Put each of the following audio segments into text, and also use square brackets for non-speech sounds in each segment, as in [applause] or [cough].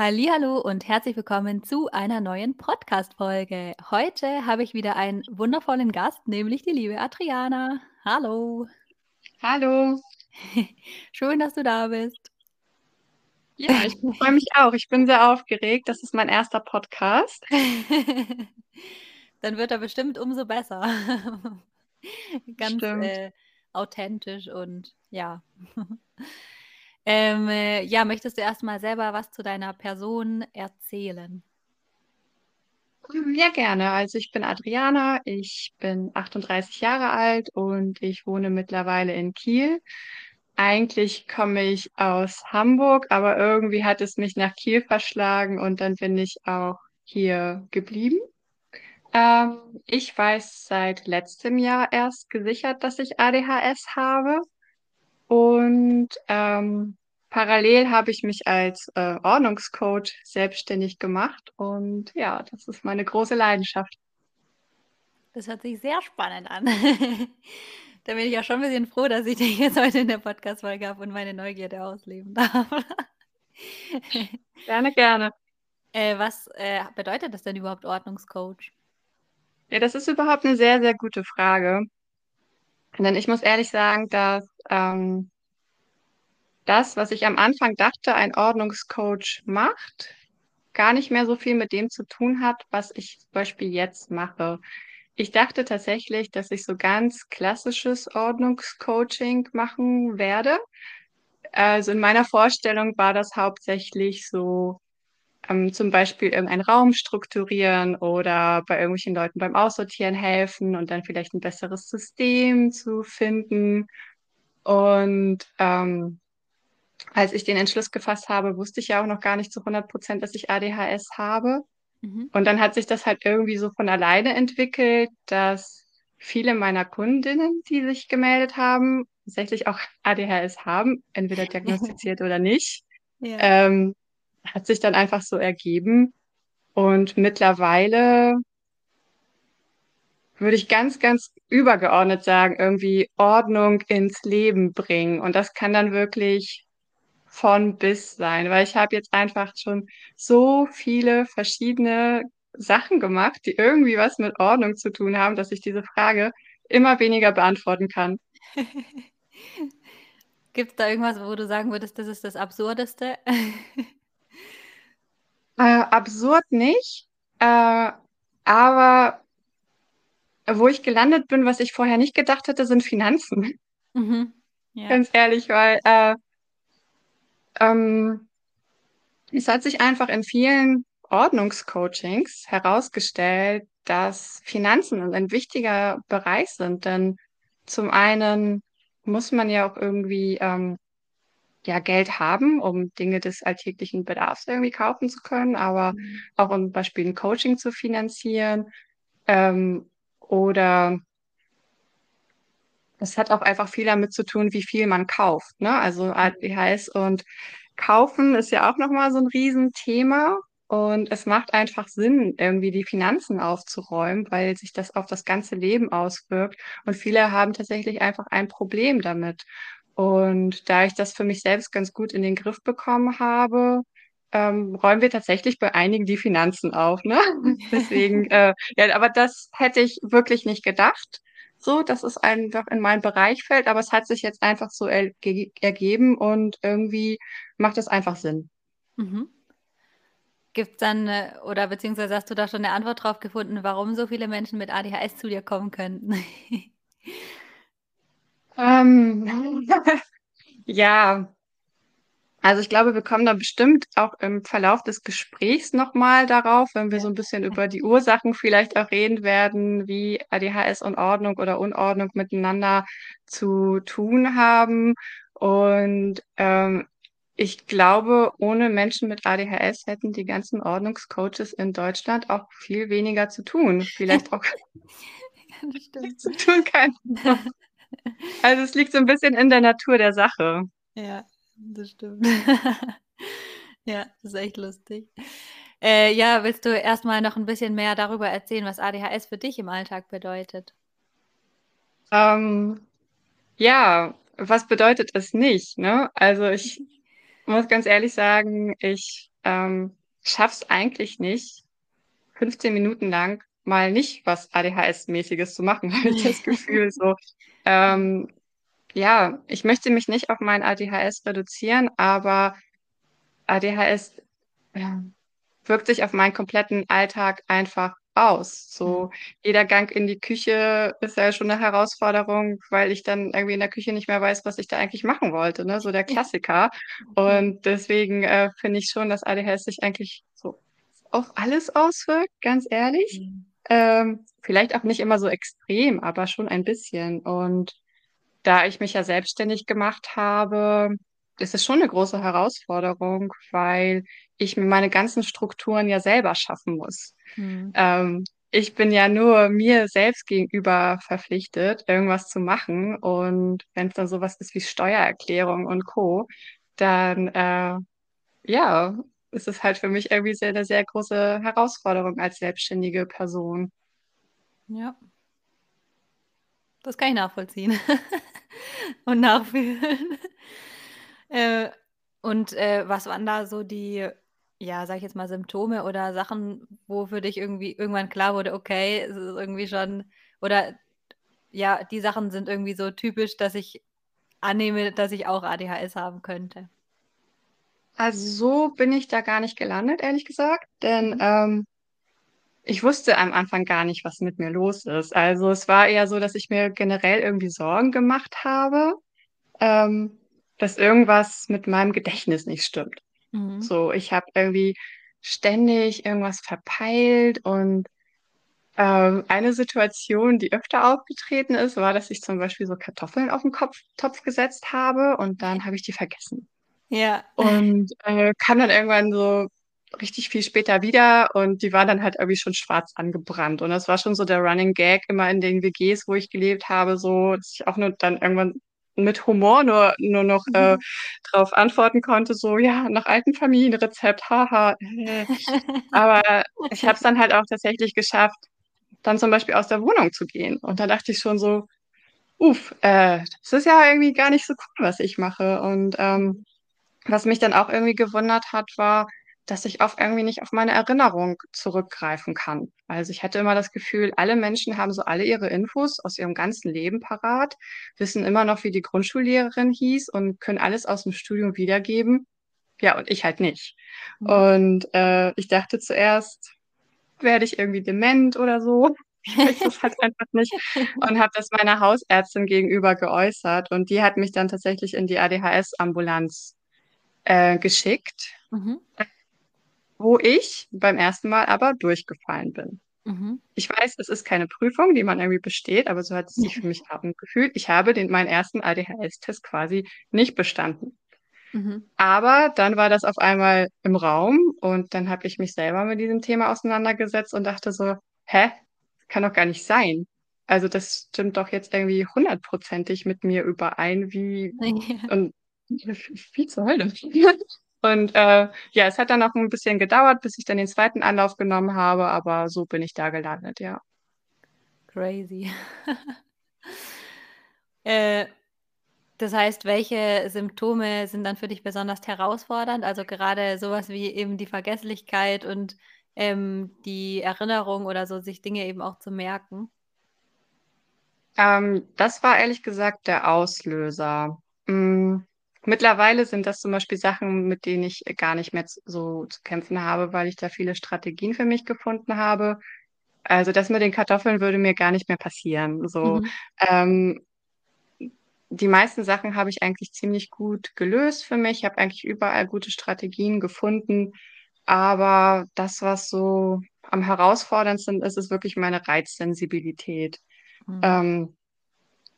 Hallihallo und herzlich willkommen zu einer neuen Podcast-Folge. Heute habe ich wieder einen wundervollen Gast, nämlich die liebe Adriana. Hallo. Hallo. [laughs] Schön, dass du da bist. Ja, ich freue mich auch. Ich bin sehr aufgeregt. Das ist mein erster Podcast. [laughs] Dann wird er bestimmt umso besser. [laughs] Ganz äh, authentisch und ja. Ähm, äh, ja, möchtest du erstmal selber was zu deiner Person erzählen? Ja, gerne. Also ich bin Adriana, ich bin 38 Jahre alt und ich wohne mittlerweile in Kiel. Eigentlich komme ich aus Hamburg, aber irgendwie hat es mich nach Kiel verschlagen und dann bin ich auch hier geblieben. Ähm, ich weiß seit letztem Jahr erst gesichert, dass ich ADHS habe. Und ähm, parallel habe ich mich als äh, Ordnungscoach selbstständig gemacht. Und ja, das ist meine große Leidenschaft. Das hört sich sehr spannend an. [laughs] da bin ich auch schon ein bisschen froh, dass ich dich jetzt heute in der Podcast-Folge habe und meine Neugierde ausleben darf. [laughs] gerne, gerne. Äh, was äh, bedeutet das denn überhaupt Ordnungscoach? Ja, das ist überhaupt eine sehr, sehr gute Frage. Denn ich muss ehrlich sagen, dass ähm, das, was ich am Anfang dachte, ein Ordnungscoach macht, gar nicht mehr so viel mit dem zu tun hat, was ich zum Beispiel jetzt mache. Ich dachte tatsächlich, dass ich so ganz klassisches Ordnungscoaching machen werde. Also in meiner Vorstellung war das hauptsächlich so ähm, zum Beispiel irgendeinen Raum strukturieren oder bei irgendwelchen Leuten beim Aussortieren helfen und dann vielleicht ein besseres System zu finden. Und ähm, als ich den Entschluss gefasst habe, wusste ich ja auch noch gar nicht zu 100 Prozent, dass ich ADHS habe. Mhm. Und dann hat sich das halt irgendwie so von alleine entwickelt, dass viele meiner Kundinnen, die sich gemeldet haben, tatsächlich auch ADHS haben, entweder [laughs] diagnostiziert oder nicht. Ja. Ähm, hat sich dann einfach so ergeben. Und mittlerweile würde ich ganz, ganz übergeordnet sagen, irgendwie Ordnung ins Leben bringen. Und das kann dann wirklich von bis sein, weil ich habe jetzt einfach schon so viele verschiedene Sachen gemacht, die irgendwie was mit Ordnung zu tun haben, dass ich diese Frage immer weniger beantworten kann. [laughs] Gibt es da irgendwas, wo du sagen würdest, das ist das Absurdeste? [laughs] Äh, absurd nicht, äh, aber wo ich gelandet bin, was ich vorher nicht gedacht hätte, sind Finanzen. Mhm. Ja. Ganz ehrlich, weil äh, ähm, es hat sich einfach in vielen Ordnungscoachings herausgestellt, dass Finanzen ein wichtiger Bereich sind. Denn zum einen muss man ja auch irgendwie ähm, ja, Geld haben, um Dinge des alltäglichen Bedarfs irgendwie kaufen zu können, aber mhm. auch um zum Beispiel ein Coaching zu finanzieren. Ähm, oder es hat auch einfach viel damit zu tun, wie viel man kauft. Ne? Also ADHS und Kaufen ist ja auch nochmal so ein Riesenthema. Und es macht einfach Sinn, irgendwie die Finanzen aufzuräumen, weil sich das auf das ganze Leben auswirkt. Und viele haben tatsächlich einfach ein Problem damit. Und da ich das für mich selbst ganz gut in den Griff bekommen habe, ähm, räumen wir tatsächlich bei einigen die Finanzen auf. Ne? [laughs] Deswegen, äh, ja, aber das hätte ich wirklich nicht gedacht. So, dass es einfach in meinen Bereich fällt, aber es hat sich jetzt einfach so er ergeben und irgendwie macht es einfach Sinn. Mhm. Gibt es dann, äh, oder beziehungsweise hast du da schon eine Antwort drauf gefunden, warum so viele Menschen mit ADHS zu dir kommen könnten? [laughs] ähm, [laughs] ja, also ich glaube, wir kommen da bestimmt auch im Verlauf des Gesprächs nochmal darauf, wenn wir so ein bisschen über die Ursachen vielleicht auch reden werden, wie ADHS und Ordnung oder Unordnung miteinander zu tun haben. Und ähm, ich glaube, ohne Menschen mit ADHS hätten die ganzen Ordnungscoaches in Deutschland auch viel weniger zu tun. Vielleicht auch [laughs] [laughs] zu tun kann. Also es liegt so ein bisschen in der Natur der Sache. Ja, das stimmt. [laughs] ja, das ist echt lustig. Äh, ja, willst du erstmal noch ein bisschen mehr darüber erzählen, was ADHS für dich im Alltag bedeutet? Ähm, ja, was bedeutet es nicht? Ne? Also ich [laughs] muss ganz ehrlich sagen, ich ähm, schaff's eigentlich nicht, 15 Minuten lang mal nicht was ADHS-mäßiges zu machen, [laughs] habe ich das Gefühl so. Ähm, ja, ich möchte mich nicht auf mein ADHS reduzieren, aber ADHS ja, wirkt sich auf meinen kompletten Alltag einfach aus. So Mhm. jeder Gang in die Küche ist ja schon eine Herausforderung, weil ich dann irgendwie in der Küche nicht mehr weiß, was ich da eigentlich machen wollte, ne? So der Klassiker. Ja. Und deswegen, äh, finde ich schon, dass ADHS sich eigentlich so auf alles auswirkt, ganz ehrlich. Mhm. Ähm, vielleicht auch nicht immer so extrem, aber schon ein bisschen. Und da ich mich ja selbstständig gemacht habe, ist es schon eine große Herausforderung, weil ich mir meine ganzen Strukturen ja selber schaffen muss. Mhm. Ähm, ich bin ja nur mir selbst gegenüber verpflichtet, irgendwas zu machen. Und wenn es dann sowas ist wie Steuererklärung und Co., dann äh, ja, ist es halt für mich irgendwie sehr, eine sehr große Herausforderung als selbstständige Person. Ja, das kann ich nachvollziehen [laughs] und nachfühlen. [laughs] Äh, und äh, was waren da so die, ja, sag ich jetzt mal, Symptome oder Sachen, wo für dich irgendwie irgendwann klar wurde, okay, es ist irgendwie schon, oder ja, die Sachen sind irgendwie so typisch, dass ich annehme, dass ich auch ADHS haben könnte. Also so bin ich da gar nicht gelandet, ehrlich gesagt, denn Mhm. ähm, ich wusste am Anfang gar nicht, was mit mir los ist. Also es war eher so, dass ich mir generell irgendwie Sorgen gemacht habe, ähm, dass irgendwas mit meinem Gedächtnis nicht stimmt. Mhm. So, ich habe irgendwie ständig irgendwas verpeilt und ähm, eine Situation, die öfter aufgetreten ist, war, dass ich zum Beispiel so Kartoffeln auf den Kopf, Topf gesetzt habe und dann habe ich die vergessen. Ja. Und äh, kam dann irgendwann so richtig viel später wieder und die waren dann halt irgendwie schon schwarz angebrannt. Und das war schon so der Running Gag immer in den WGs, wo ich gelebt habe, so, dass ich auch nur dann irgendwann mit Humor nur, nur noch äh, Mhm. drauf antworten konnte, so, ja, nach altem Familienrezept, haha. Äh. [laughs] Aber ich habe es dann halt auch tatsächlich geschafft, dann zum Beispiel aus der Wohnung zu gehen. Und da dachte ich schon so, uff, äh, das ist ja irgendwie gar nicht so cool, was ich mache. Und ähm, was mich dann auch irgendwie gewundert hat, war, dass ich oft irgendwie nicht auf meine Erinnerung zurückgreifen kann. Also ich hatte immer das Gefühl, alle Menschen haben so alle ihre Infos aus ihrem ganzen Leben parat, wissen immer noch, wie die Grundschullehrerin hieß und können alles aus dem Studium wiedergeben. Ja, und ich halt nicht. Mhm. Und äh, ich dachte zuerst, werde ich irgendwie dement oder so. [laughs] Ich weiß es halt einfach nicht und habe das meiner Hausärztin gegenüber geäußert und die hat mich dann tatsächlich in die ADHS-Ambulanz äh, geschickt, Mhm. Wo ich beim ersten Mal aber durchgefallen bin. Mhm. Ich weiß, es ist keine Prüfung, die man irgendwie besteht, aber so hat es sich für mich [laughs] angefühlt. Ich habe den, meinen ersten ADHS-Test quasi nicht bestanden. Mhm. Aber dann war das auf einmal im Raum und dann habe ich mich selber mit diesem Thema auseinandergesetzt und dachte so, hä? Kann doch gar nicht sein. Also das stimmt doch jetzt irgendwie hundertprozentig mit mir überein, wie [laughs] Ja. und [laughs] wie zur Hölle. Und äh, ja, es hat dann noch ein bisschen gedauert, bis ich dann den zweiten Anlauf genommen habe, aber so bin ich da gelandet, ja. Crazy. [laughs] Äh, das heißt, welche Symptome sind dann für dich besonders herausfordernd? Also gerade sowas wie eben die Vergesslichkeit und, ähm, die Erinnerung oder so, sich Dinge eben auch zu merken? Ähm, das war ehrlich gesagt der Auslöser. Mittlerweile sind das zum Beispiel Sachen, mit denen ich gar nicht mehr so zu kämpfen habe, weil ich da viele Strategien für mich gefunden habe. Also das mit den Kartoffeln würde mir gar nicht mehr passieren. So, Mhm. ähm, die meisten Sachen habe ich eigentlich ziemlich gut gelöst für mich. Ich habe eigentlich überall gute Strategien gefunden. Aber das, was so am herausforderndsten ist, ist wirklich meine Reizsensibilität. Mhm. Ähm,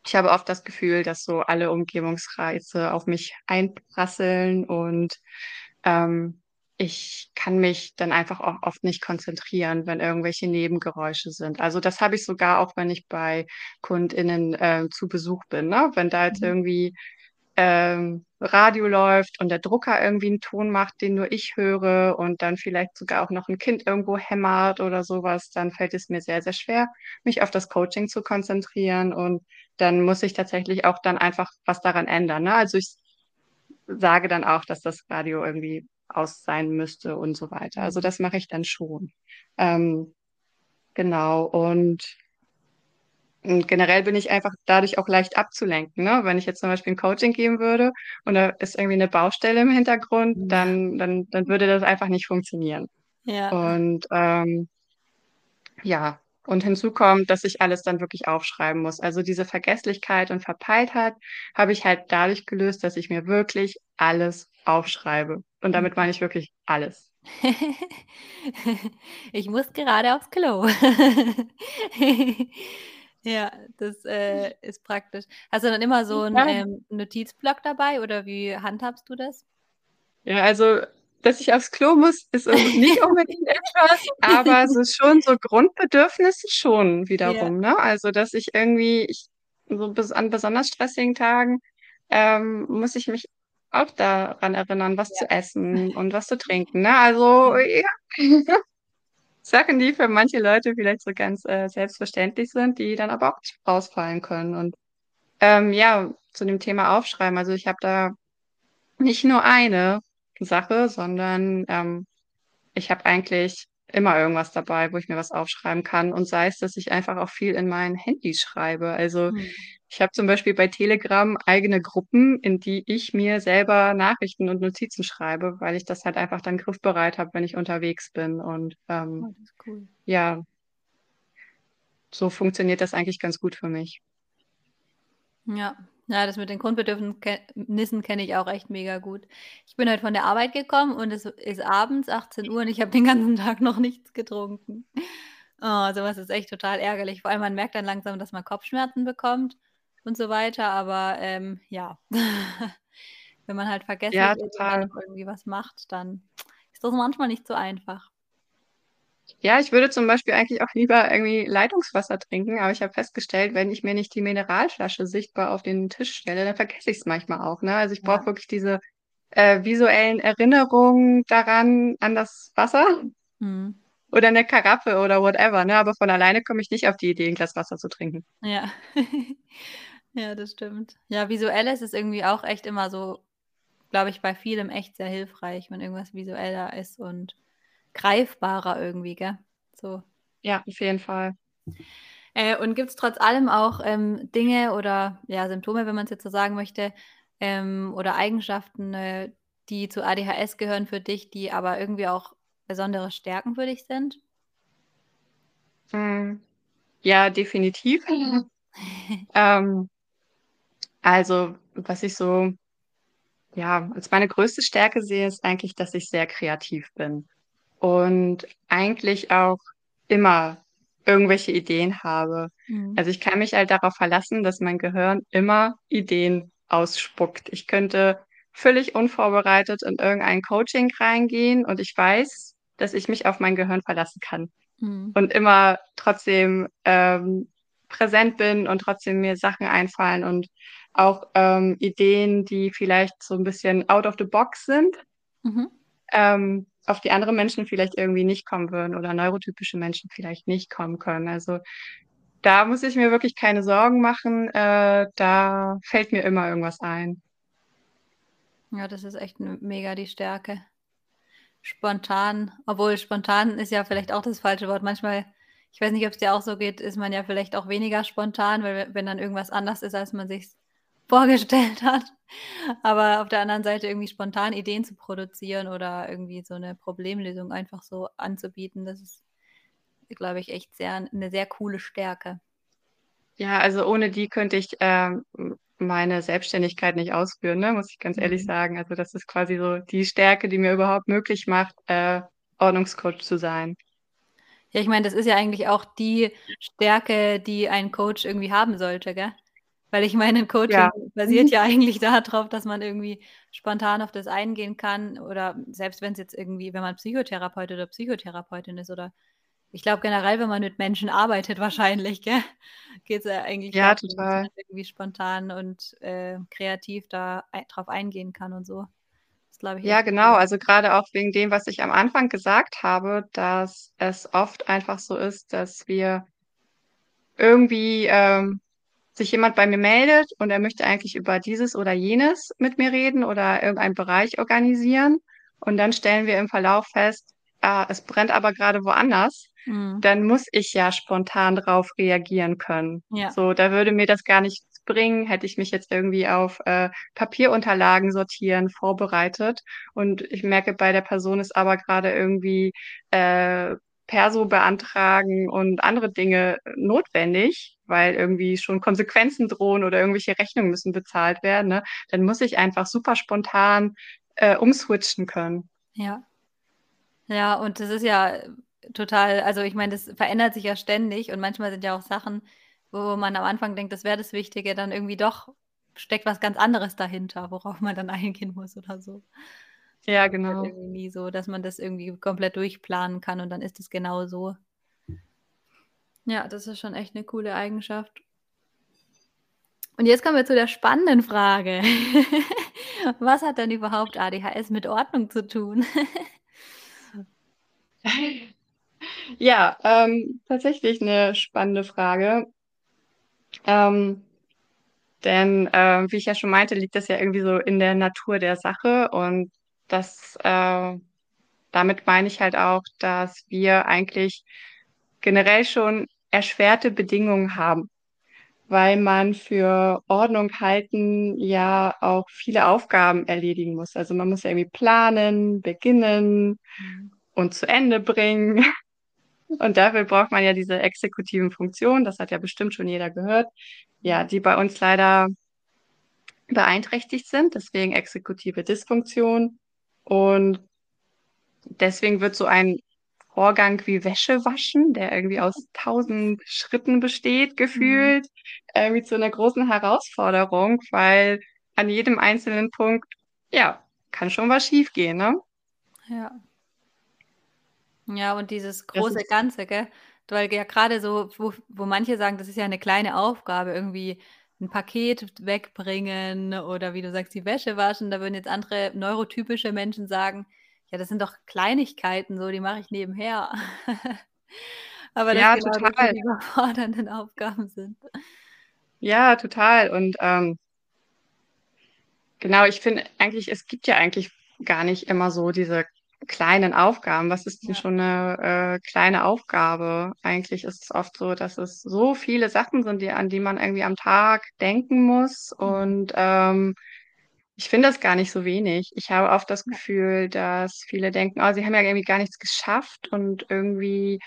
ich habe oft das Gefühl, dass so alle Umgebungsreize auf mich einprasseln und ähm, ich kann mich dann einfach auch oft nicht konzentrieren, wenn irgendwelche Nebengeräusche sind. Also das habe ich sogar auch, wenn ich bei KundInnen äh, zu Besuch bin, ne? Wenn da jetzt Mhm. irgendwie ähm, Radio läuft und der Drucker irgendwie einen Ton macht, den nur ich höre und dann vielleicht sogar auch noch ein Kind irgendwo hämmert oder sowas, dann fällt es mir sehr, sehr schwer, mich auf das Coaching zu konzentrieren und dann muss ich tatsächlich auch dann einfach was daran ändern. Ne? Also ich sage dann auch, dass das Radio irgendwie aus sein müsste und so weiter. Also das mache ich dann schon. Ähm, genau. Und generell bin ich einfach dadurch auch leicht abzulenken. Ne? Wenn ich jetzt zum Beispiel ein Coaching geben würde und da ist irgendwie eine Baustelle im Hintergrund, dann, dann, dann würde das einfach nicht funktionieren. Ja. Und ähm, ja, und hinzu kommt, dass ich alles dann wirklich aufschreiben muss. Also diese Vergesslichkeit und Verpeiltheit habe ich halt dadurch gelöst, dass ich mir wirklich alles aufschreibe. Und damit meine ich wirklich alles. [laughs] ich muss gerade aufs Klo. [laughs] ja, das äh, ist praktisch. Hast du dann immer so einen ähm, Notizblock dabei oder wie handhabst du das? Ja, also dass ich aufs Klo muss, ist [laughs] nicht unbedingt etwas, aber es ist schon so Grundbedürfnisse schon wiederum, ja. ne? Also, dass ich irgendwie, ich, so bis, an besonders stressigen Tagen, ähm, muss ich mich auch daran erinnern, was ja. zu essen [laughs] und was zu trinken, ne? Also, ja. [laughs] Sachen, die für manche Leute vielleicht so ganz äh, selbstverständlich sind, die dann aber auch rausfallen können. Und ähm, ja, zu dem Thema Aufschreiben, also ich habe da nicht nur eine Sache, sondern ähm, ich habe eigentlich immer irgendwas dabei, wo ich mir was aufschreiben kann. Und sei es, dass ich einfach auch viel in mein Handy schreibe. Also hm. ich habe zum Beispiel bei Telegram eigene Gruppen, in die ich mir selber Nachrichten und Notizen schreibe, weil ich das halt einfach dann griffbereit habe, wenn ich unterwegs bin. Und ähm, oh, cool. ja, so funktioniert das eigentlich ganz gut für mich. Ja, ja, das mit den Grundbedürfnissen kenne ich auch echt mega gut. Ich bin heute von der Arbeit gekommen und es ist abends 18 Uhr und ich habe den ganzen [laughs] Tag noch nichts getrunken. Oh, sowas ist echt total ärgerlich. Vor allem, man merkt dann langsam, dass man Kopfschmerzen bekommt und so weiter. Aber ähm, ja, [laughs] wenn man halt vergessen Ja, noch irgendwie was macht, dann ist das manchmal nicht so einfach. Ja, ich würde zum Beispiel eigentlich auch lieber irgendwie Leitungswasser trinken, aber ich habe festgestellt, wenn ich mir nicht die Mineralflasche sichtbar auf den Tisch stelle, dann vergesse ich es manchmal auch. Ne? Also ich brauche wirklich diese äh, visuellen Erinnerungen daran, an das Wasser mhm. oder eine Karaffe oder whatever. Ne? Aber von alleine komme ich nicht auf die Idee, ein Glas Wasser zu trinken. Ja. [laughs] ja, das stimmt. Ja, visuelles ist irgendwie auch echt immer so, glaube ich, bei vielem echt sehr hilfreich, wenn irgendwas visueller ist und greifbarer irgendwie, gell? So. Ja, auf jeden Fall. Äh, und gibt es trotz allem auch ähm, Dinge oder ja, Symptome, wenn man es jetzt so sagen möchte, ähm, oder Eigenschaften, äh, die zu ADHS gehören für dich, die aber irgendwie auch besondere Stärken für dich sind? Hm. Ja, definitiv. [laughs] ähm, also, was ich so, ja, als meine größte Stärke sehe, ist eigentlich, dass ich sehr kreativ bin und eigentlich auch immer irgendwelche Ideen habe. Mhm. Also ich kann mich halt darauf verlassen, dass mein Gehirn immer Ideen ausspuckt. Ich könnte völlig unvorbereitet in irgendein Coaching reingehen und ich weiß, dass ich mich auf mein Gehirn verlassen kann mhm. und immer trotzdem ähm, präsent bin und trotzdem mir Sachen einfallen und auch ähm, Ideen, die vielleicht so ein bisschen out of the box sind. Mhm. Ähm, auf die andere Menschen vielleicht irgendwie nicht kommen würden oder neurotypische Menschen vielleicht nicht kommen können. Also da muss ich mir wirklich keine Sorgen machen. Äh, da fällt mir immer irgendwas ein. Ja, das ist echt mega die Stärke. Spontan, obwohl spontan ist ja vielleicht auch das falsche Wort. Manchmal, ich weiß nicht, ob es dir auch so geht, ist man ja vielleicht auch weniger spontan, weil wenn dann irgendwas anders ist, als man sich vorgestellt [laughs] hat. Aber auf der anderen Seite irgendwie spontan Ideen zu produzieren oder irgendwie so eine Problemlösung einfach so anzubieten, das ist, glaube ich, echt sehr eine sehr coole Stärke. Ja, also ohne die könnte ich ähm, meine Selbstständigkeit nicht ausführen, ne? muss ich ganz mhm. ehrlich sagen. Also das ist quasi so die Stärke, die mir überhaupt möglich macht, äh, Ordnungscoach zu sein. Ja, ich meine, das ist ja eigentlich auch die Stärke, die ein Coach irgendwie haben sollte, gell? Weil ich meine, ein Coaching ja. basiert ja eigentlich darauf, dass man irgendwie spontan auf das eingehen kann oder selbst wenn es jetzt irgendwie, wenn man Psychotherapeut oder Psychotherapeutin ist oder ich glaube generell, wenn man mit Menschen arbeitet, wahrscheinlich, geht es ja eigentlich ja, darum, total. dass man irgendwie spontan und äh, kreativ da drauf eingehen kann und so. Ich, ja, genau. Also gerade auch wegen dem, was ich am Anfang gesagt habe, dass es oft einfach so ist, dass wir irgendwie ähm, sich jemand bei mir meldet und er möchte eigentlich über dieses oder jenes mit mir reden oder irgendeinen Bereich organisieren. und dann stellen wir im Verlauf fest, ah, es brennt aber gerade woanders, mhm. dann muss ich ja spontan drauf reagieren können. Ja. So, da würde mir das gar nichts bringen, hätte ich mich jetzt irgendwie auf äh, Papierunterlagen sortieren vorbereitet. Und ich merke, bei der Person ist aber gerade irgendwie äh, Perso beantragen und andere Dinge notwendig, weil irgendwie schon Konsequenzen drohen oder irgendwelche Rechnungen müssen bezahlt werden, ne? dann muss ich einfach super spontan äh, umswitchen können. Ja. Ja, und das ist ja total, also ich meine, das verändert sich ja ständig und manchmal sind ja auch Sachen, wo man am Anfang denkt, das wäre das Wichtige, dann irgendwie doch steckt was ganz anderes dahinter, worauf man dann [laughs] eingehen muss oder so. Ja, genau. Irgendwie nie so, dass man das irgendwie komplett durchplanen kann und dann ist es genau so. Ja, das ist schon echt eine coole Eigenschaft. Und jetzt kommen wir zu der spannenden Frage. [laughs] Was hat denn überhaupt ADHS mit Ordnung zu tun? [laughs] Ja, ähm, tatsächlich eine spannende Frage. Ähm, denn, äh, wie ich ja schon meinte, liegt das ja irgendwie so in der Natur der Sache und das, äh, damit meine ich halt auch, dass wir eigentlich generell schon erschwerte Bedingungen haben weil man für Ordnung halten ja auch viele Aufgaben erledigen muss. Also man muss ja irgendwie planen, beginnen und zu Ende bringen. [laughs] Und dafür braucht man ja diese exekutiven Funktionen, das hat ja bestimmt schon jeder gehört, ja, die bei uns leider beeinträchtigt sind, deswegen exekutive Dysfunktion. Und deswegen wird so ein Vorgang wie Wäsche waschen, der irgendwie aus tausend Schritten besteht, gefühlt, mhm. irgendwie zu einer großen Herausforderung, weil an jedem einzelnen Punkt, ja, kann schon was schiefgehen, ne? Ja. Ja, und dieses große Ganze, gell? Weil ja gerade so, wo, wo manche sagen, das ist ja eine kleine Aufgabe, irgendwie ein Paket wegbringen oder wie du sagst, die Wäsche waschen, da würden jetzt andere neurotypische Menschen sagen, ja, das sind doch Kleinigkeiten, so, die mache ich nebenher. [laughs] Aber das ja, genau total. die überfordernden Aufgaben sind. Ja, total. Und ähm, genau, ich finde eigentlich, es gibt ja eigentlich gar nicht immer so diese kleinen Aufgaben. Was ist denn ja. schon eine äh, kleine Aufgabe? Eigentlich ist es oft so, dass es so viele Sachen sind, die, an die man irgendwie am Tag denken muss. Mhm. Und ähm, ich finde das gar nicht so wenig. Ich habe oft das Gefühl, dass viele denken, oh, sie haben ja irgendwie gar nichts geschafft und irgendwie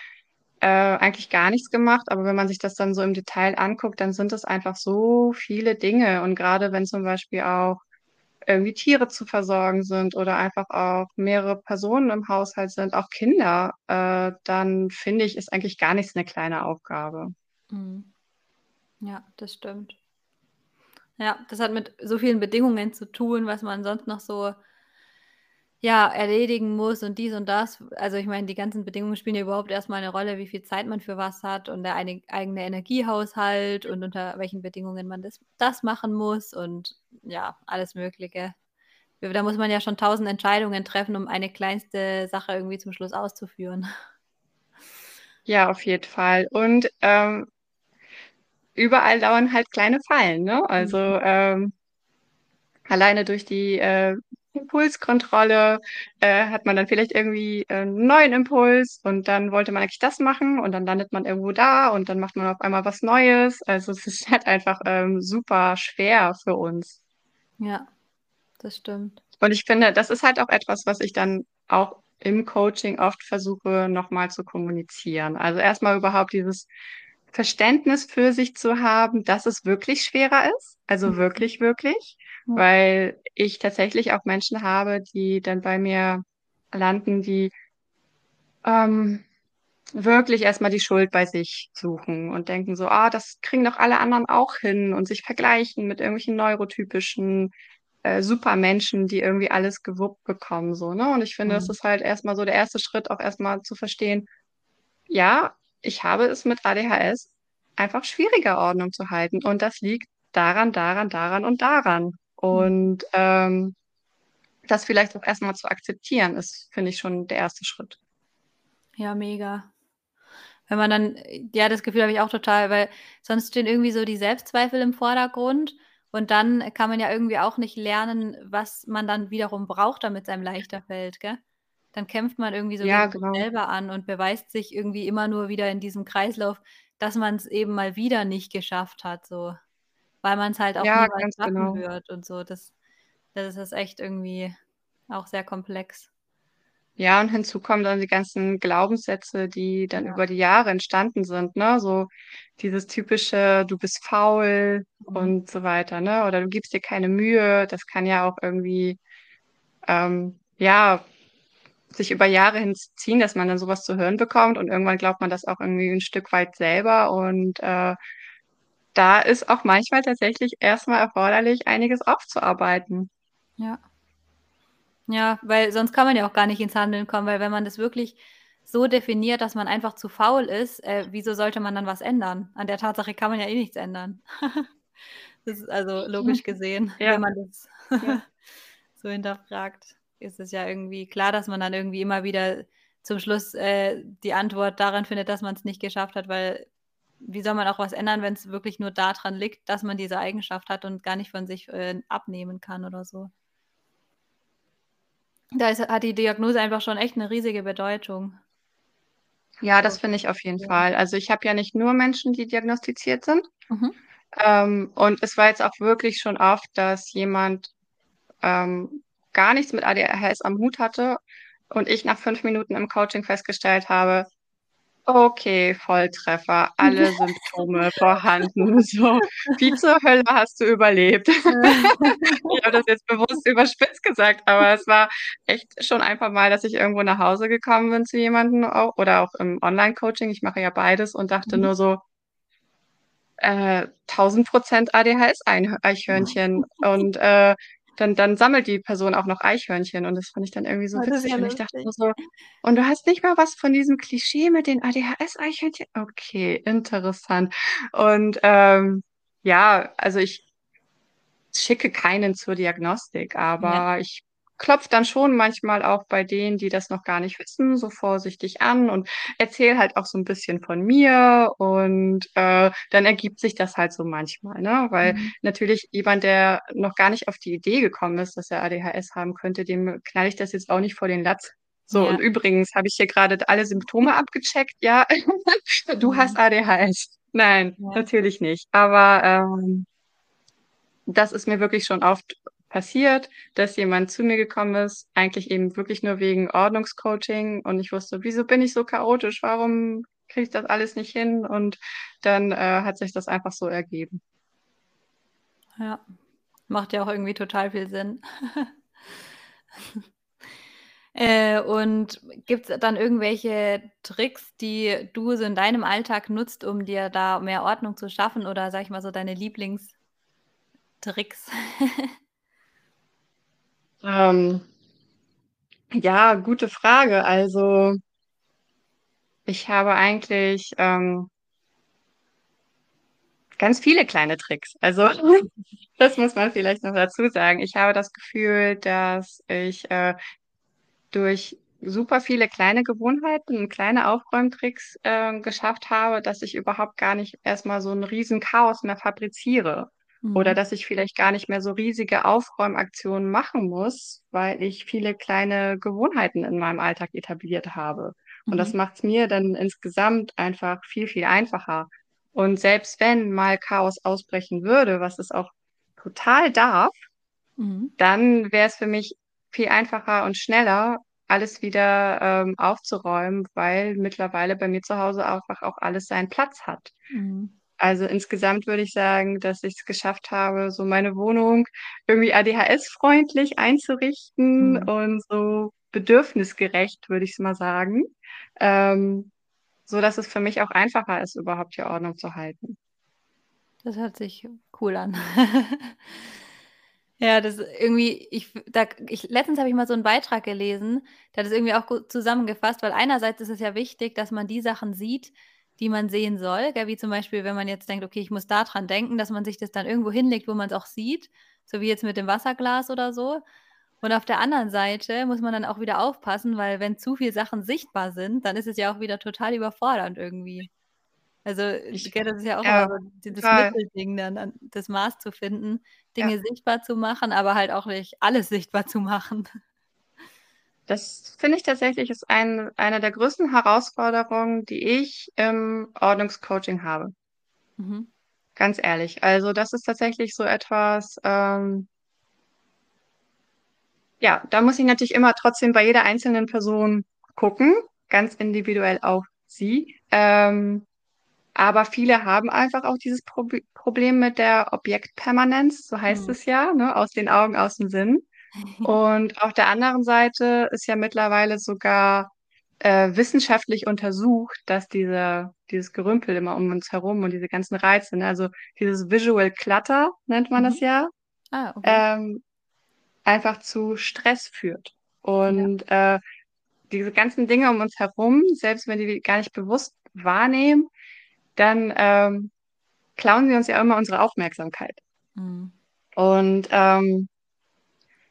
äh, eigentlich gar nichts gemacht. Aber wenn man sich das dann so im Detail anguckt, dann sind es einfach so viele Dinge. Und gerade wenn zum Beispiel auch irgendwie Tiere zu versorgen sind oder einfach auch mehrere Personen im Haushalt sind, auch Kinder, äh, dann finde ich, ist eigentlich gar nichts eine kleine Aufgabe. Mhm. Ja, das stimmt. Ja, das hat mit so vielen Bedingungen zu tun, was man sonst noch so ja, erledigen muss und dies und das. Also ich meine, die ganzen Bedingungen spielen ja überhaupt erstmal eine Rolle, wie viel Zeit man für was hat und der eine, eigene Energiehaushalt und unter welchen Bedingungen man das, das machen muss und ja, alles Mögliche. Da muss man ja schon tausend Entscheidungen treffen, um eine kleinste Sache irgendwie zum Schluss auszuführen. Ja, auf jeden Fall. Und ähm, überall dauern halt kleine Fallen, ne? Also mhm. ähm, alleine durch die äh, Impulskontrolle äh, hat man dann vielleicht irgendwie äh, einen neuen Impuls und dann wollte man eigentlich das machen und dann landet man irgendwo da und dann macht man auf einmal was Neues. Also es ist [laughs] halt einfach ähm, super schwer für uns. Ja, das stimmt. Und ich finde, das ist halt auch etwas, was ich dann auch im Coaching oft versuche nochmal zu kommunizieren. Also erstmal überhaupt dieses Verständnis für sich zu haben, dass es wirklich schwerer ist. Also mhm. wirklich, wirklich. Weil ich tatsächlich auch Menschen habe, die dann bei mir landen, die ähm, wirklich erstmal die Schuld bei sich suchen und denken so, ah, das kriegen doch alle anderen auch hin und sich vergleichen mit irgendwelchen neurotypischen äh, Supermenschen, die irgendwie alles gewuppt bekommen, so, ne? Und ich finde, mhm. das ist halt erstmal so der erste Schritt, auch erstmal zu verstehen, ja, ich habe es mit ADHS einfach schwieriger Ordnung zu halten. Und das liegt daran, daran, daran und daran. Und ähm, das vielleicht auch erstmal zu akzeptieren, ist, finde ich, schon der erste Schritt. Ja, mega. Wenn man dann, ja, das Gefühl habe ich auch total, weil sonst stehen irgendwie so die Selbstzweifel im Vordergrund Und dann kann man ja irgendwie auch nicht lernen, was man dann wiederum braucht, damit es einem leichter fällt, gell? Dann kämpft man irgendwie so Ja, genau. selber an und beweist sich irgendwie immer nur wieder in diesem Kreislauf, dass man es eben mal wieder nicht geschafft hat, so. Weil man es halt auch Ja, niemals schaffen genau. wird und so. Das das ist echt irgendwie auch sehr komplex. Ja, und hinzu kommen dann die ganzen Glaubenssätze, die dann Ja. über die Jahre entstanden sind, ne? So dieses typische: „Du bist faul“ Mhm. und so weiter, ne? Oder „Du gibst dir keine Mühe.“ Das kann ja auch irgendwie, ähm, ja, sich über Jahre hinziehen, dass man dann so was zu hören bekommt und irgendwann glaubt man das auch irgendwie 'n Stück weit selber und, äh, da ist auch manchmal tatsächlich erst mal erforderlich, einiges aufzuarbeiten. Ja. Ja, weil sonst kann man ja auch gar nicht ins Handeln kommen, weil wenn man das wirklich so definiert, dass man einfach zu faul ist, äh, wieso sollte man dann was ändern? An der Tatsache kann man ja eh nichts ändern. [laughs] Das ist also logisch gesehen, Ja. wenn man das Ja. [laughs] so hinterfragt, ist es ja irgendwie klar, dass man dann irgendwie immer wieder zum Schluss, äh, die Antwort darin findet, dass man's nicht geschafft hat, weil wie soll man auch was ändern, wenn's wirklich nur da dran liegt, dass man diese Eigenschaft hat und gar nicht von sich, äh, abnehmen kann oder so? Da ist hat die Diagnose einfach schon echt 'ne riesige Bedeutung. Ja, das finde ich auf jeden Ja. Fall. Also, ich habe ja nicht nur Menschen, die diagnostiziert sind. Mhm. Ähm, und es war jetzt auch wirklich schon oft, dass jemand, ähm, gar nichts mit ADHS am Hut hatte und ich nach 5 Minuten im Coaching festgestellt habe: „Okay, Volltreffer, alle [laughs] Symptome vorhanden.“ [laughs] So: „Wie zur Hölle hast du überlebt?“ [laughs] Ich habe das jetzt bewusst überspitzt gesagt, aber es war echt schon ein paarmal, dass ich irgendwo nach Hause gekommen bin zu jemandem auch oder auch im Online-Coaching, ich mache ja beides und dachte Mhm. nur so äh, 1000 % ADHS Einhö Eichhörnchen und, äh, dann dann sammelt die Person auch noch Eichhörnchen und das fand ich dann irgendwie so das ist ja witzig und ich dachte nur so: „Und du hast nicht mal was von diesem Klischee mit den ADHS Eichhörnchen? Okay, interessant.“ Und, ähm, ja, also, ich schicke keinen zur Diagnostik, Ja. aber ich klopfe dann schon manchmal auch bei denen, die das noch gar nicht wissen, so vorsichtig an und erzähle halt auch so 'n bisschen von mir und, äh, dann ergibt sich das halt so manchmal, ne? Weil Mhm. natürlich jemand, der noch gar nicht auf die Idee gekommen ist, dass er ADHS haben könnte, dem knall ich das jetzt auch nicht vor den Latz. So, Ja. und übrigens habe ich hier grade d alle Symptome abgecheckt, ja? [laughs] Du hast Mhm. ADHS. Nein, Ja. natürlich nicht. Aber, ähm das ist mir wirklich schon oft passiert, dass jemand zu mir gekommen ist, eigentlich eben wirklich nur wegen Ordnungscoaching und ich wusste: „Wieso bin ich so chaotisch? Warum kriege ich das alles nicht hin?“ Und dann, äh, hat sich das einfach so ergeben. Ja, macht ja auch irgendwie total viel Sinn. [laughs] Äh, und gibt's dann irgendwelche Tricks, die du so in deinem Alltag nutzt, um dir da mehr Ordnung zu schaffen oder, sage ich mal, so deine Lieblingstricks? [laughs] Ähm. Ja, gute Frage. Also ich habe eigentlich, ähm ganz viele kleine Tricks. Also, [laughs] das muss man vielleicht noch dazu sagen. Ich habe das Gefühl, dass ich, äh, durch super viele kleine Gewohnheiten und kleine Aufräumtricks, ähm, geschafft habe, dass ich überhaupt gar nicht erst mal so 'n Riesenchaos mehr fabriziere oder Mhm. dass ich vielleicht gar nicht mehr so riesige Aufräumaktionen machen muss, weil ich viele kleine Gewohnheiten in meinem Alltag etabliert habe. Und das Mhm. macht's mir dann insgesamt einfach viel, viel einfacher. Und selbst wenn mal Chaos ausbrechen würde, was es auch total darf Mhm. dann wäre es für mich viel einfacher und schneller, alles wieder, ähm, aufzuräumen, weil mittlerweile bei mir zu Hause einfach auch alles seinen Platz hat. Mhm. Also, insgesamt würde ich sagen, dass ich's geschafft habe, so meine Wohnung irgendwie ADHS-freundlich einzurichten Mhm. und so bedürfnisgerecht, würde ich's mal sagen, ähm, sodass es für mich auch einfacher ist, überhaupt hier Ordnung zu halten. Das hört sich cool an. [laughs] Ja, das irgendwie ich da ich letztens habe ich mal so 'n Beitrag gelesen, der hat das irgendwie auch gut zusammengefasst, weil einerseits ist es ja wichtig, dass man die Sachen sieht, die man sehen soll, gell? Wie zum Beispiel, wenn man jetzt denkt: „Okay, ich muss da dran denken“, dass man sich das dann irgendwo hinlegt, wo man's auch sieht, so wie jetzt mit dem Wasserglas oder so. Und auf der anderen Seite muss man dann auch wieder aufpassen, weil wenn zu viel Sachen sichtbar sind, dann ist es ja auch wieder total überfordernd irgendwie. Also, ich, das ist ja auch ja, immer so das Mittelding, dann das Maß zu finden, Dinge ja. sichtbar zu machen, aber halt auch nicht alles sichtbar zu machen. Das finde ich tatsächlich ist ein, eine der größten Herausforderungen, die ich im Ordnungscoaching habe. Mhm. Ganz ehrlich. Also das ist tatsächlich so etwas, ähm, ja, da muss ich natürlich immer trotzdem bei jeder einzelnen Person gucken, ganz individuell auch sie. Ähm, aber viele haben einfach auch dieses Pro Problem mit der Objektpermanenz, so heißt mhm. es ja, ne? aus den Augen, aus dem Sinn. [laughs] Und auf der anderen Seite ist ja mittlerweile sogar äh, wissenschaftlich untersucht, dass diese, dieses Gerümpel immer um uns herum und diese ganzen Reize, ne? also dieses Visual Clutter nennt man mhm. das ja, ah, okay. ähm, einfach zu Stress führt. Und ja. äh, diese ganzen Dinge um uns herum, selbst wenn die gar nicht bewusst wahrnehmen, dann ähm, klauen sie uns ja immer unsere Aufmerksamkeit. Mhm. Und ähm,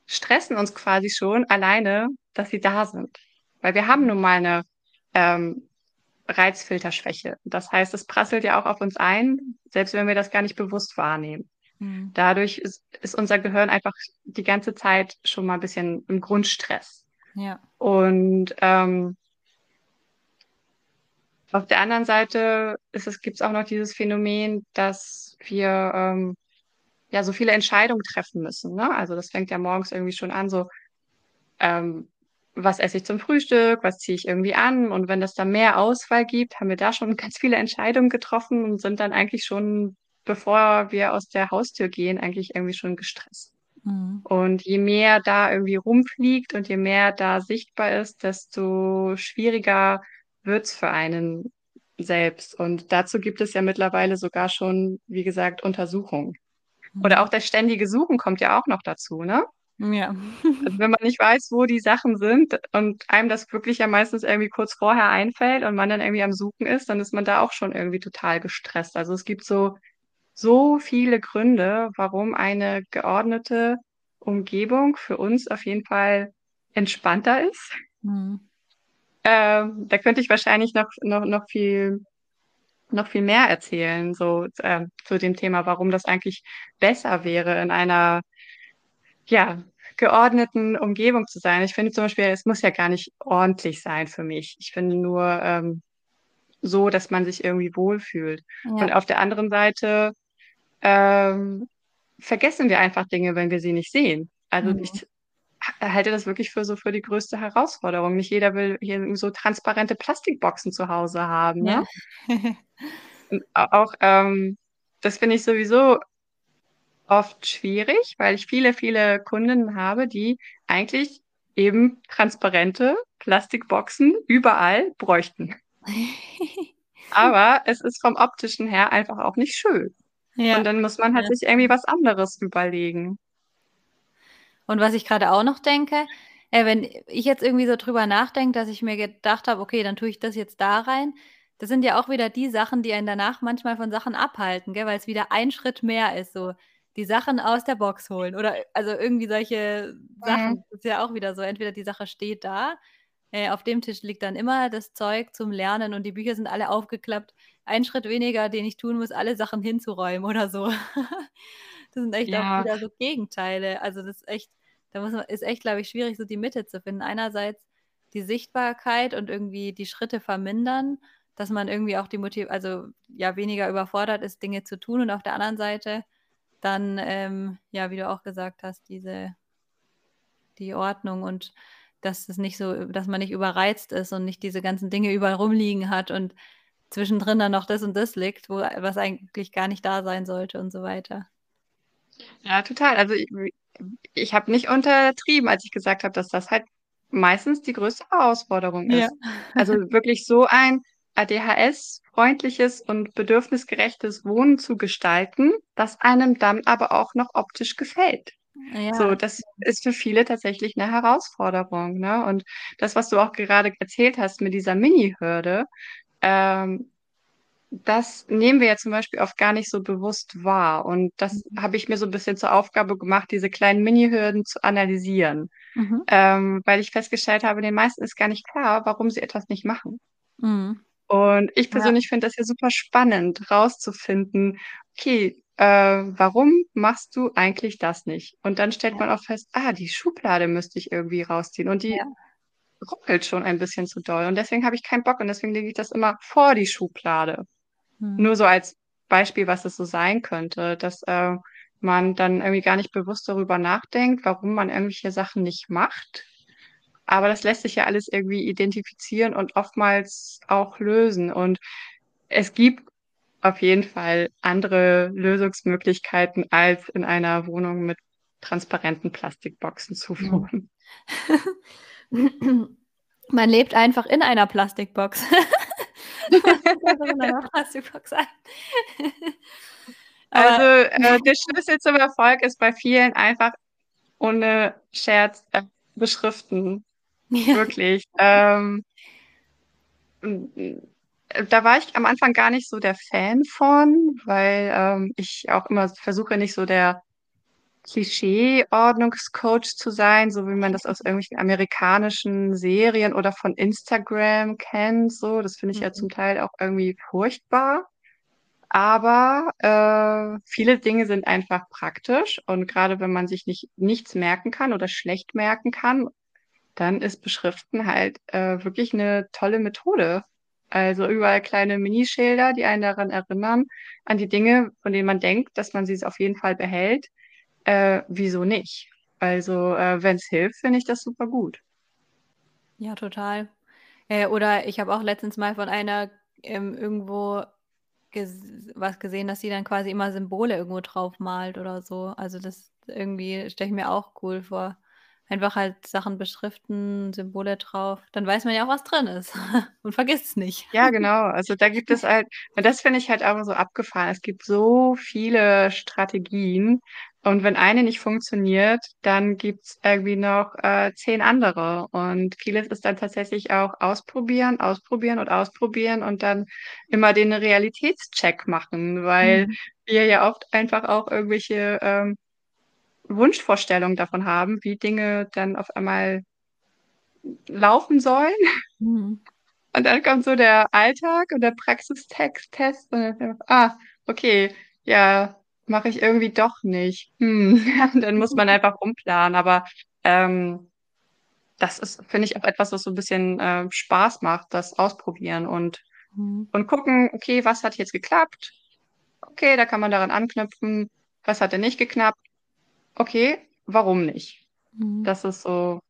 stressen uns quasi schon alleine, dass sie da sind. Weil wir haben nun mal eine ähm, Reizfilterschwäche. Das heißt, es prasselt ja auch auf uns ein, selbst wenn wir das gar nicht bewusst wahrnehmen. Mhm. Dadurch ist, ist unser Gehirn einfach die ganze Zeit schon mal ein bisschen im Grundstress. Ja. Und ähm, auf der anderen Seite gibt es auch noch dieses Phänomen, dass wir ähm, ja so viele Entscheidungen treffen müssen. Ne? Also das fängt ja morgens irgendwie schon an, so ähm, was esse ich zum Frühstück, was ziehe ich irgendwie an. Und wenn es da mehr Auswahl gibt, haben wir da schon [laughs] ganz viele Entscheidungen getroffen und sind dann eigentlich schon, bevor wir aus der Haustür gehen, eigentlich irgendwie schon gestresst. Mhm. Und je mehr da irgendwie rumfliegt und je mehr da sichtbar ist, desto schwieriger wird es für einen selbst. Und dazu gibt es ja mittlerweile sogar schon, wie gesagt, Untersuchungen. Oder auch das ständige Suchen kommt ja auch noch dazu, ne? Ja. also wenn man nicht weiß, wo die Sachen sind und einem das wirklich ja meistens irgendwie kurz vorher einfällt und man dann irgendwie am Suchen ist, dann ist man da auch schon irgendwie total gestresst. Also es gibt so, so viele Gründe, warum eine geordnete Umgebung für uns auf jeden Fall entspannter ist. Mhm. Ähm, da könnte ich wahrscheinlich noch, noch, noch viel noch viel mehr erzählen, so äh, zu dem Thema, warum das eigentlich besser wäre, in einer ja, geordneten Umgebung zu sein. Ich finde zum Beispiel, es muss ja gar nicht ordentlich sein für mich. Ich finde nur ähm, so, dass man sich irgendwie wohlfühlt. Ja. Und auf der anderen Seite ähm, vergessen wir einfach Dinge, wenn wir sie nicht sehen. Also mhm. ich halte das wirklich für so für die größte Herausforderung. Nicht jeder will hier so transparente Plastikboxen zu Hause haben. Ne? Ja. [laughs] auch ähm, das finde ich sowieso oft schwierig, weil ich viele, viele Kunden habe, die eigentlich eben transparente Plastikboxen überall bräuchten. [laughs] Aber es ist vom optischen her einfach auch nicht schön. Ja. Und dann muss man halt ja. sich irgendwie was anderes überlegen. Und was ich gerade auch noch denke, äh, wenn ich jetzt irgendwie so drüber nachdenke, dass ich mir gedacht habe, okay, dann tue ich das jetzt da rein. Das sind ja auch wieder die Sachen, die einen danach manchmal von Sachen abhalten, weil es wieder ein Schritt mehr ist, so die Sachen aus der Box holen oder also irgendwie solche Sachen. Mhm. Das ist ja auch wieder so, entweder die Sache steht da, äh, auf dem Tisch liegt dann immer das Zeug zum Lernen und die Bücher sind alle aufgeklappt. Ein Schritt weniger, den ich tun muss, alle Sachen hinzuräumen oder so. [laughs] Das sind echt ja. auch wieder so Gegenteile. Also das ist echt, da muss man, ist echt, glaube ich, schwierig, so die Mitte zu finden. Einerseits die Sichtbarkeit und irgendwie die Schritte vermindern, dass man irgendwie auch die Motiv, also ja, weniger überfordert ist, Dinge zu tun und auf der anderen Seite dann, ähm, ja, wie du auch gesagt hast, diese, die Ordnung und dass es nicht so, dass man nicht überreizt ist und nicht diese ganzen Dinge überall rumliegen hat und zwischendrin dann noch das und das liegt, wo was eigentlich gar nicht da sein sollte und so weiter. Ja, total. Also ich, ich habe nicht untertrieben, als ich gesagt habe, dass das halt meistens die größte Herausforderung ist. Ja. Also wirklich so ein ADHS-freundliches und bedürfnisgerechtes Wohnen zu gestalten, das einem dann aber auch noch optisch gefällt. Ja. So, das ist für viele tatsächlich eine Herausforderung. Ne? Und das, was du auch gerade erzählt hast mit dieser Mini-Hürde, ähm, das nehmen wir ja zum Beispiel oft gar nicht so bewusst wahr. Und das mhm. habe ich mir so ein bisschen zur Aufgabe gemacht, diese kleinen Mini-Hürden zu analysieren. Mhm. Ähm, weil ich festgestellt habe, den meisten ist gar nicht klar, warum sie etwas nicht machen. Mhm. Und ich Ja. persönlich finde das ja super spannend, rauszufinden, okay, äh, warum machst du eigentlich das nicht? Und dann stellt Ja. man auch fest, ah, die Schublade müsste ich irgendwie rausziehen und die Ja. ruckelt schon ein bisschen zu doll. Und deswegen habe ich keinen Bock und deswegen lege ich das immer vor die Schublade. Mhm. Nur so als Beispiel, was es so sein könnte, dass äh, man dann irgendwie gar nicht bewusst darüber nachdenkt, warum man irgendwelche Sachen nicht macht. Aber das lässt sich ja alles irgendwie identifizieren und oftmals auch lösen. Und es gibt auf jeden Fall andere Lösungsmöglichkeiten, als in einer Wohnung mit transparenten Plastikboxen zu wohnen. [laughs] Man lebt einfach in einer Plastikbox. [laughs] [laughs] Also, äh, der Schlüssel zum Erfolg ist bei vielen einfach ohne Scherz äh, beschriften. Ja. Wirklich. Ähm, äh, da war ich am Anfang gar nicht so der Fan von, weil ähm, ich auch immer versuche, nicht so der Klischee-Ordnungscoach zu sein, so wie man das aus irgendwelchen amerikanischen Serien oder von Instagram kennt. So, das finde ich ja Mhm. zum Teil auch irgendwie furchtbar. Aber äh, viele Dinge sind einfach praktisch und gerade wenn man sich nicht nichts merken kann oder schlecht merken kann, dann ist Beschriften halt äh, wirklich eine tolle Methode. Also überall kleine Minischilder, die einen daran erinnern, an die Dinge, von denen man denkt, dass man sie auf jeden Fall behält. Äh, wieso nicht? Also, äh, wenn es hilft, finde ich das super gut. Ja, total. Äh, oder ich habe auch letztens mal von einer ähm, irgendwo ges was gesehen, dass sie dann quasi immer Symbole irgendwo drauf malt oder so. Also das irgendwie stelle ich mir auch cool vor. Einfach halt Sachen beschriften, Symbole drauf. Dann weiß man ja auch, was drin ist [laughs] und vergisst es nicht. Ja, genau. Also da gibt es [laughs] halt, und das finde ich halt auch so abgefahren. Es gibt so viele Strategien. Und wenn eine nicht funktioniert, dann gibt's irgendwie noch äh, zehn andere. Und vieles ist dann tatsächlich auch ausprobieren, ausprobieren und ausprobieren und dann immer den Realitätscheck machen, weil Mhm. wir ja oft einfach auch irgendwelche ähm, Wunschvorstellungen davon haben, wie Dinge dann auf einmal laufen sollen. Mhm. Und dann kommt so der Alltag und der Praxistest und dann, ah, okay, ja, mache ich irgendwie doch nicht. Hm. [laughs] Dann muss man einfach umplanen. Aber ähm, das ist, finde ich, auch etwas, was so ein bisschen äh, Spaß macht, das ausprobieren und, Mhm. und gucken, okay, was hat jetzt geklappt? Okay, da kann man daran anknüpfen. Was hat denn nicht geklappt? Okay, warum nicht? Mhm. Das ist so,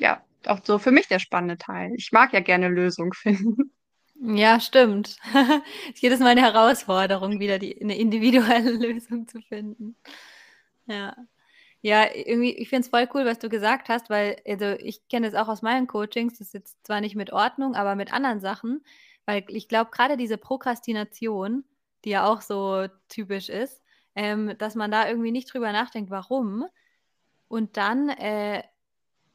ja, auch so für mich der spannende Teil. Ich mag ja gerne Lösungen finden. Ja, stimmt. Ist [laughs] jedes Mal eine Herausforderung, wieder die 'ne individuelle [laughs] Lösung zu finden. Ja. Ja, irgendwie ich finde es voll cool, was du gesagt hast, weil also, ich kenne das auch aus meinen Coachings, das ist jetzt zwar nicht mit Ordnung, aber mit anderen Sachen, weil ich glaube, grade diese Prokrastination, die ja auch so typisch ist, ähm, dass man da irgendwie nicht drüber nachdenkt, warum. Und dann äh,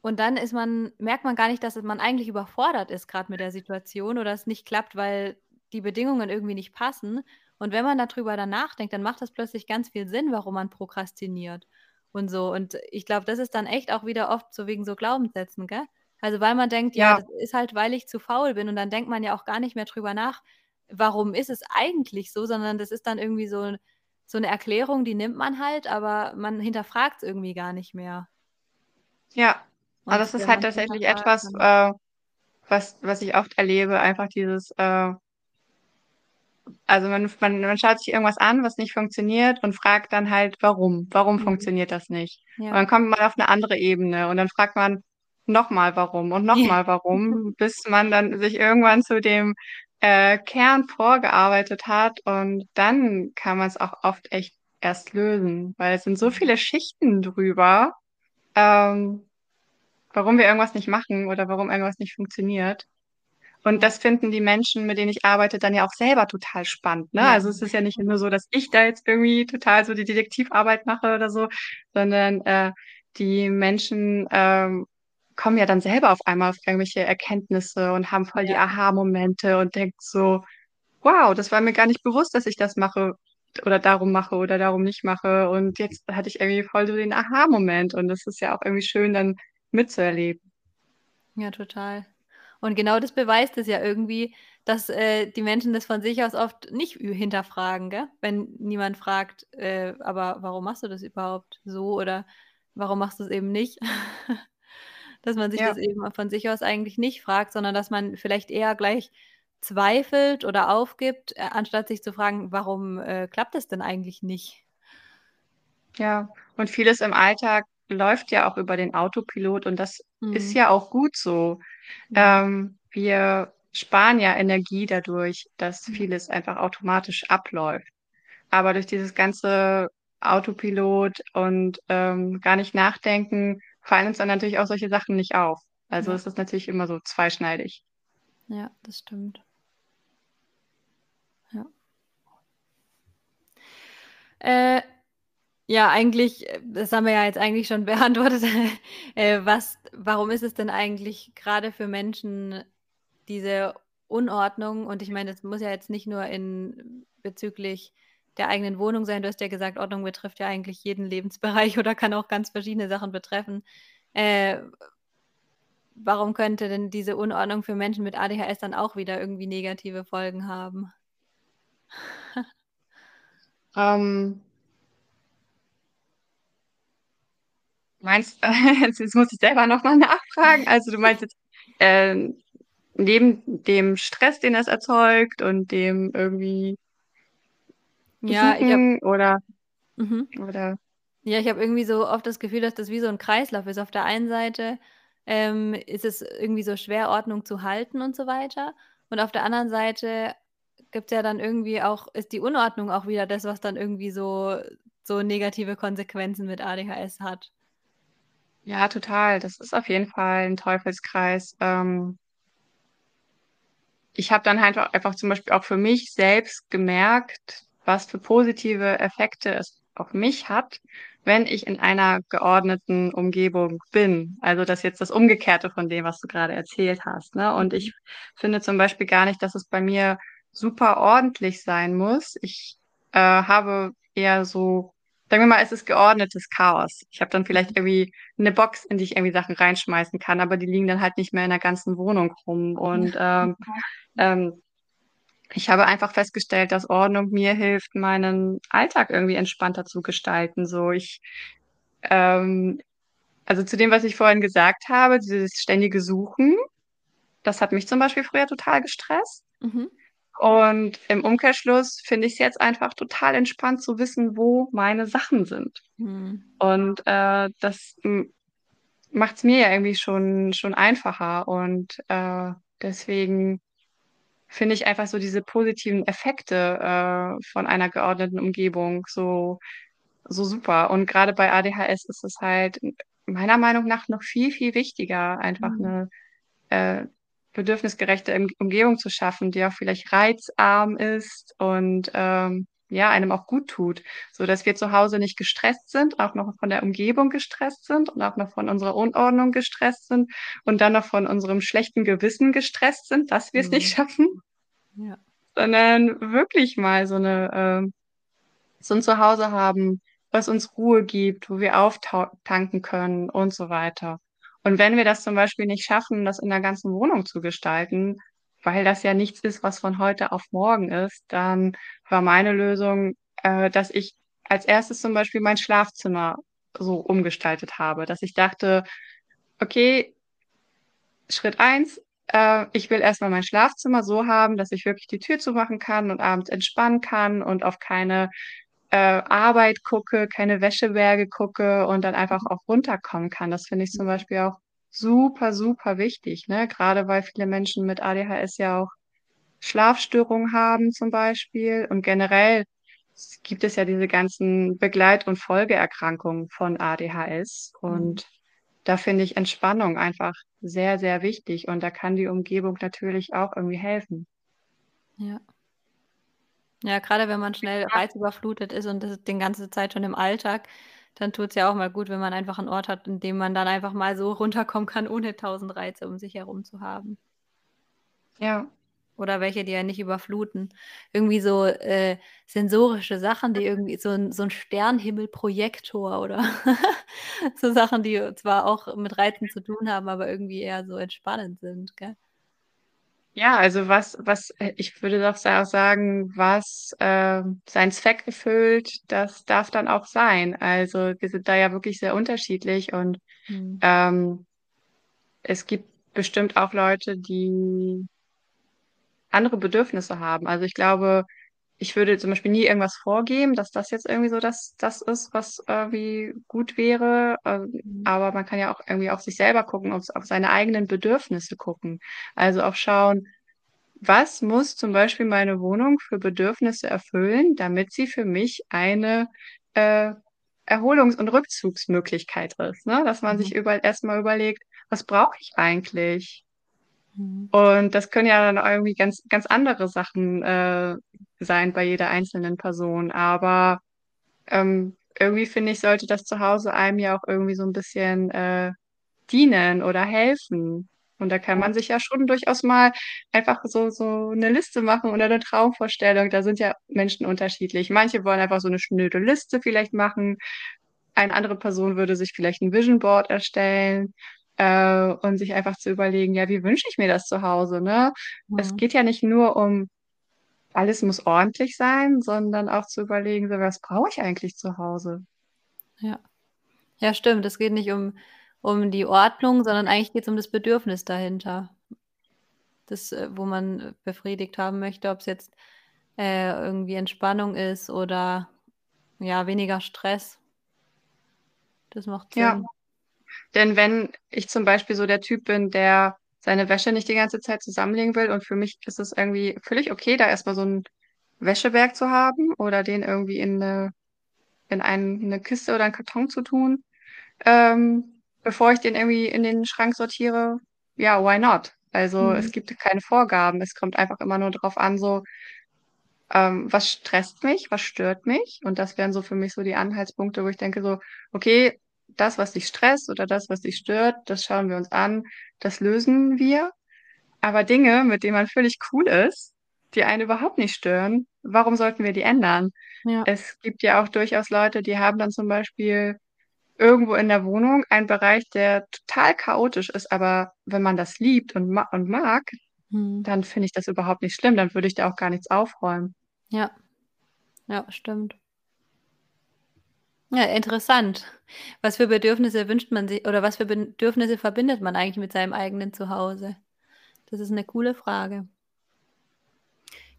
und dann ist man merkt man gar nicht, dass man eigentlich überfordert ist grad mit der Situation oder es nicht klappt, weil die Bedingungen irgendwie nicht passen. Und wenn man da drüber dann nachdenkt, dann macht das plötzlich ganz viel Sinn, warum man prokrastiniert und so. Und ich glaube, das ist dann echt auch wieder oft so wegen so Glaubenssätzen, gell? Also, weil man denkt: „Ja, Ja. das ist halt, weil ich zu faul bin.“ Und dann denkt man ja auch gar nicht mehr drüber nach, warum ist es eigentlich so, sondern das ist dann irgendwie so so 'ne Erklärung, die nimmt man halt, aber man hinterfragt's irgendwie gar nicht mehr. Ja, Und das ist halt tatsächlich etwas, äh, was was ich oft erlebe, einfach dieses, äh also man man man schaut sich irgendwas an, was nicht funktioniert und fragt dann halt: „Warum? Warum Mhm. funktioniert das nicht?“ Und Ja. dann kommt man auf 'ne andere Ebene und dann fragt man noch mal: „Warum?“ und noch Ja. mal: „Warum?“, [laughs] bis man dann sich irgendwann zu dem, äh, Kern vorgearbeitet hat und dann kann man's auch oft echt erst lösen, weil es sind so viele Schichten drüber, ähm, warum wir irgendwas nicht machen oder warum irgendwas nicht funktioniert. Und das finden die Menschen, mit denen ich arbeite, dann ja auch selber total spannend, ne? Ja. Also, es ist ja nicht nur so, dass ich da jetzt irgendwie total so die Detektivarbeit mache oder so, sondern, äh, die Menschen, ähm, kommen ja dann selber auf einmal auf irgendwelche Erkenntnisse und haben voll die Ja. Aha-Momente und denken so: „Wow, das war mir gar nicht bewusst, dass ich das mache oder darum mache oder darum nicht mache.“ Und jetzt hatte ich irgendwie voll so den Aha-Moment und das ist ja auch irgendwie schön dann mitzuerleben. Ja, total. Und genau das beweist es ja irgendwie, dass äh, die Menschen das von sich aus oft nicht hinterfragen, gell? Wenn niemand fragt, äh, aber warum machst du das überhaupt so oder warum machst du es eben nicht? [laughs] dass man sich ja. das eben von sich aus eigentlich nicht fragt, sondern dass man vielleicht eher gleich zweifelt oder aufgibt, äh, anstatt sich zu fragen, warum äh, klappt es denn eigentlich nicht? Ja, und vieles im Alltag läuft ja auch über den Autopilot und das mhm. ist ja auch gut so. Ja. Ähm, wir sparen ja Energie dadurch, dass vieles einfach automatisch abläuft. Aber durch dieses ganze Autopilot und ähm, gar nicht nachdenken, fallen uns dann natürlich auch solche Sachen nicht auf. Also ja. ist natürlich immer so zweischneidig. Ja, das stimmt. Ja. Äh, ja, eigentlich, das haben wir ja jetzt eigentlich schon [laughs] beantwortet. äh, was, warum ist es denn eigentlich gerade für Menschen diese Unordnung? Und ich meine, das muss ja jetzt nicht nur in bezüglich der eigenen Wohnung sein. Du hast ja gesagt, Ordnung betrifft ja eigentlich jeden Lebensbereich [laughs] oder kann auch ganz verschiedene Sachen betreffen. Äh, warum könnte denn diese Unordnung für Menschen mit ADHS dann auch wieder irgendwie negative Folgen haben? [laughs] ähm, meinst [laughs] jetzt muss ich selber nochmal nachfragen. Also du meinst jetzt äh, neben dem Stress, den das erzeugt und dem irgendwie ja, ich hab, oder, mhm. oder ja, ich habe irgendwie so oft das Gefühl, dass das wie so ein Kreislauf ist. Auf der einen Seite ähm, ist es irgendwie so schwer, Ordnung zu halten und so weiter. Und auf der anderen Seite gibt es ja dann irgendwie auch, ist die Unordnung auch wieder das, was dann irgendwie so, so negative Konsequenzen mit ADHS hat. Ja, total. Das ist auf jeden Fall ein Teufelskreis. Ähm, ich habe dann halt einfach zum Beispiel auch für mich selbst gemerkt, was für positive Effekte es auf mich hat, wenn ich in einer geordneten Umgebung bin. Also das ist jetzt das Umgekehrte von dem, was du gerade erzählt hast. Ne? Und ich finde zum Beispiel gar nicht, dass es bei mir super ordentlich sein muss. Ich äh, habe eher so, sagen wir mal, es ist geordnetes Chaos. Ich habe dann vielleicht irgendwie eine Box, in die ich irgendwie Sachen reinschmeißen kann, aber die liegen dann halt nicht mehr in der ganzen Wohnung rum. Und ähm, ähm, ich habe einfach festgestellt, dass Ordnung mir hilft, meinen Alltag irgendwie entspannter zu gestalten. So ich, ähm, also zu dem, was ich vorhin gesagt habe, dieses ständige Suchen, das hat mich zum Beispiel früher total gestresst. Mhm. Und im Umkehrschluss finde ich es jetzt einfach total entspannt zu wissen, wo meine Sachen sind. Mhm. Und äh, das macht es mir ja irgendwie schon, schon einfacher. Und äh, deswegen finde ich einfach so diese positiven Effekte äh, von einer geordneten Umgebung so, so super. Und gerade bei ADHS ist es halt meiner Meinung nach noch viel, viel wichtiger, einfach mhm. eine äh, bedürfnisgerechte Umgebung zu schaffen, die auch vielleicht reizarm ist und ähm, ja, einem auch gut tut, so dass wir zu Hause nicht gestresst sind, auch noch von der Umgebung gestresst sind und auch noch von unserer Unordnung gestresst sind und dann noch von unserem schlechten Gewissen gestresst sind, dass wir es mhm. nicht schaffen. Ja. Sondern wirklich mal so eine, äh, so ein Zuhause haben, was uns Ruhe gibt, wo wir auftanken können und so weiter. Und wenn wir das zum Beispiel nicht schaffen, das in der ganzen Wohnung zu gestalten, weil das ja nichts ist, was von heute auf morgen ist, dann war meine Lösung, äh, dass ich als erstes zum Beispiel mein Schlafzimmer so umgestaltet habe, dass ich dachte, okay, Schritt eins, äh, ich will erstmal mein Schlafzimmer so haben, dass ich wirklich die Tür zumachen kann und abends entspannen kann und auf keine äh, Arbeit gucke, keine Wäscheberge gucke und dann einfach auch runterkommen kann. Das finde ich zum Beispiel auch super, super wichtig, ne? Gerade weil viele Menschen mit ADHS ja auch Schlafstörungen haben zum Beispiel und generell gibt es ja diese ganzen Begleit- und Folgeerkrankungen von ADHS und mhm. da finde ich Entspannung einfach sehr, sehr wichtig und da kann die Umgebung natürlich auch irgendwie helfen. Ja. Ja, gerade wenn man schnell reizüberflutet ist und das ist die ganze Zeit schon im Alltag, dann tut es ja auch mal gut, wenn man einfach einen Ort hat, in dem man dann einfach mal so runterkommen kann, ohne tausend Reize um sich herum zu haben. Ja. Oder welche, die ja nicht überfluten. Irgendwie so äh, sensorische Sachen, die irgendwie so ein, so ein Sternhimmelprojektor oder [laughs] so Sachen, die zwar auch mit Reizen zu tun haben, aber irgendwie eher so entspannend sind, gell? Ja, also was, was, äh, ich würde doch auch sagen, was äh, seinen Zweck erfüllt, das darf dann auch sein. Also wir sind da ja wirklich sehr unterschiedlich und Mhm. ähm, es gibt bestimmt auch Leute, die andere Bedürfnisse haben. Also ich glaube, ich würde zum Beispiel nie irgendwas vorgeben, dass das jetzt irgendwie so das, das ist, was irgendwie gut wäre. Ähm, Mhm. Aber man kann ja auch irgendwie auf sich selber gucken, auf, auf seine eigenen Bedürfnisse gucken. Also auch schauen, was muss zum Beispiel meine Wohnung für Bedürfnisse erfüllen, damit sie für mich eine äh, Erholungs- und Rückzugsmöglichkeit ist, ne? Dass man sich Mhm. über, erstmal überlegt, was brauche ich eigentlich? Mhm. Und das können ja dann irgendwie ganz, ganz andere Sachen äh, sein bei jeder einzelnen Person. Aber ähm, irgendwie finde ich, sollte das zu Hause einem ja auch irgendwie so ein bisschen äh, dienen oder helfen. Und da kann man sich ja schon durchaus mal einfach so, so eine Liste machen oder eine Traumvorstellung. Da sind ja Menschen unterschiedlich. Manche wollen einfach so eine schnöde Liste vielleicht machen. Eine andere Person würde sich vielleicht ein Vision Board erstellen äh, und sich einfach zu überlegen, ja, wie wünsche ich mir das zu Hause, ne? Es Mhm. geht ja nicht nur um, alles muss ordentlich sein, sondern auch zu überlegen, so, was brauche ich eigentlich zu Hause? Ja. Ja, stimmt. Es geht nicht um um die Ordnung, sondern eigentlich geht's um das Bedürfnis dahinter. Das, äh, wo man befriedigt haben möchte, ob's jetzt, äh, irgendwie Entspannung ist oder, ja, weniger Stress. Das macht Ja, Sinn. Denn wenn ich zum Beispiel so der Typ bin, der seine Wäsche nicht die ganze Zeit zusammenlegen will und für mich ist es irgendwie völlig okay, da erstmal so einen Wäscheberg zu haben oder den irgendwie in eine, in ein, eine Kiste oder einen Karton zu tun, ähm, bevor ich den irgendwie in den Schrank sortiere, ja, why not? Also es Mhm. gibt keine Vorgaben. Es kommt einfach immer nur drauf an, so, ähm, was stresst mich, was stört mich? Und das wären so für mich so die Anhaltspunkte, wo ich denke so, okay, das, was dich stresst oder das, was dich stört, das schauen wir uns an, das lösen wir. Aber Dinge, mit denen man völlig cool ist, die einen überhaupt nicht stören, warum sollten wir die ändern? Ja. Es gibt ja auch durchaus Leute, die haben dann zum Beispiel irgendwo in der Wohnung einen Bereich, der total chaotisch ist, aber wenn man das liebt und, ma und mag, Mhm. dann finde ich das überhaupt nicht schlimm, dann würde ich da auch gar nichts aufräumen. Ja. Ja, stimmt. Ja, interessant. Was für Bedürfnisse wünscht man sich oder was für Bedürfnisse verbindet man eigentlich mit seinem eigenen Zuhause? Das ist 'ne coole Frage.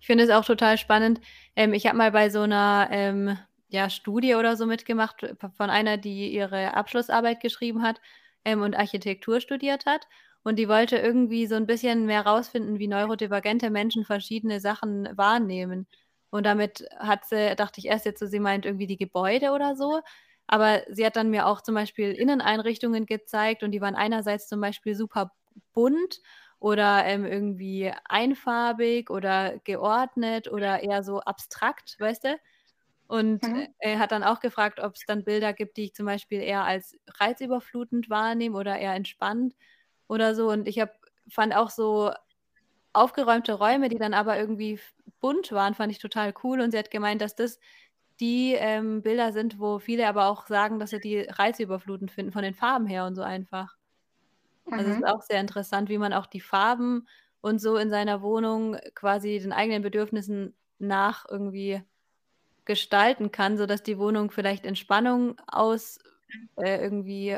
Ich finde es auch total spannend. Ähm, ich habe mal bei so 'ner, ähm, ja, Studie oder so mitgemacht von einer, die ihre Abschlussarbeit geschrieben hat, ähm, und Architektur studiert hat. Und die wollte irgendwie so 'n bisschen mehr rausfinden, wie neurodivergente Menschen verschiedene Sachen wahrnehmen. Und damit hat sie dachte ich erst jetzt so, sie meint irgendwie die Gebäude oder so, aber sie hat dann mir auch zum Beispiel Inneneinrichtungen gezeigt und die waren einerseits zum Beispiel super bunt oder, ähm, irgendwie einfarbig oder geordnet oder eher so abstrakt, weißt du? Und, äh, Mhm. er hat dann auch gefragt, ob's dann Bilder gibt, die ich zum Beispiel eher als reizüberflutend wahrnehme oder eher entspannt oder so. Und ich habe fand auch so aufgeräumte Räume, die dann aber irgendwie bunt waren, fand ich total cool. Und sie hat gemeint, dass das die, ähm, Bilder sind, wo viele aber auch sagen, dass sie die reizüberflutend finden von den Farben her und so einfach. Also, es ist Mhm. auch sehr interessant, wie man auch die Farben und so in seiner Wohnung quasi den eigenen Bedürfnissen nach irgendwie gestalten kann, sodass die Wohnung vielleicht Entspannung aus äh, irgendwie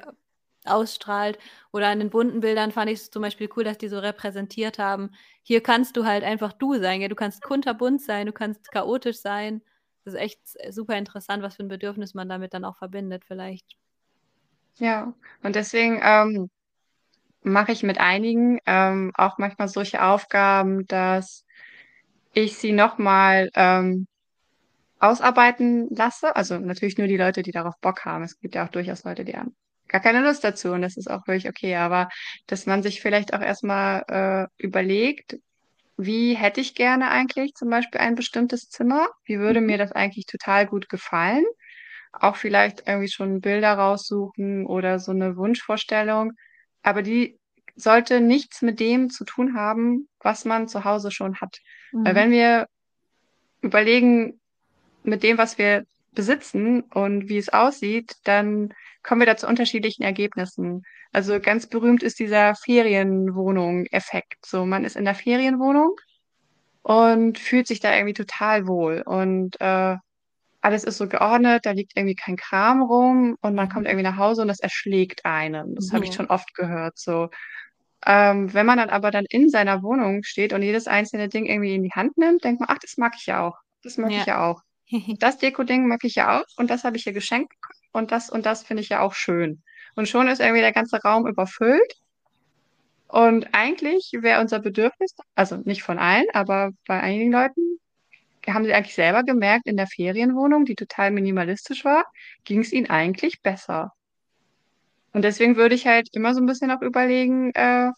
ausstrahlt. Oder an den bunten Bildern fand ich's zum Beispiel cool, dass die so repräsentiert haben: „Hier kannst du halt einfach du sein, gell? Du kannst kunterbunt sein, du kannst chaotisch sein.“ Das ist echt super interessant, was für 'n Bedürfnis man damit dann auch verbindet vielleicht. Ja, und deswegen, ähm, mache ich mit einigen, ähm, auch manchmal solche Aufgaben, dass ich sie noch mal, ähm, ausarbeiten lasse. Also, natürlich nur die Leute, die darauf Bock haben. Es gibt ja auch durchaus Leute, die haben gar keine Lust dazu und das ist auch völlig okay. Aber dass man sich vielleicht auch erst mal, äh, überlegt: „Wie hätte ich gerne eigentlich zum Beispiel ein bestimmtes Zimmer? Wie würde Mhm. mir das eigentlich total gut gefallen?“ Auch vielleicht irgendwie schon Bilder raussuchen oder so 'ne Wunschvorstellung, aber die sollte nichts mit dem zu tun haben, was man zu Hause schon hat. Weil Mhm. wenn wir überlegen, mit dem, was wir besitzen und wie es aussieht, dann kommen wir da zu unterschiedlichen Ergebnissen. Also ganz berühmt ist dieser Ferienwohnung-Effekt. So, man ist in der Ferienwohnung und fühlt sich da irgendwie total wohl. Und äh, alles ist so geordnet, da liegt irgendwie kein Kram rum und man kommt Mhm. irgendwie nach Hause und das erschlägt einen. Das habe ich schon oft gehört. So, ähm, wenn man dann aber dann in seiner Wohnung steht und jedes einzelne Ding irgendwie in die Hand nimmt, denkt man, ach, das mag ich ja auch. Das mag ich Ja. ja auch. [laughs] Das Deko-Ding mag ich ja auch und das habe ich hier geschenkt und das und das finde ich ja auch schön. Und schon ist irgendwie der ganze Raum überfüllt. Und eigentlich wäre unser Bedürfnis, also nicht von allen, aber bei einigen Leuten, haben sie eigentlich selber gemerkt, in der Ferienwohnung, die total minimalistisch war, ging es ihnen eigentlich besser. Und deswegen würde ich halt immer so ein bisschen auch überlegen, äh,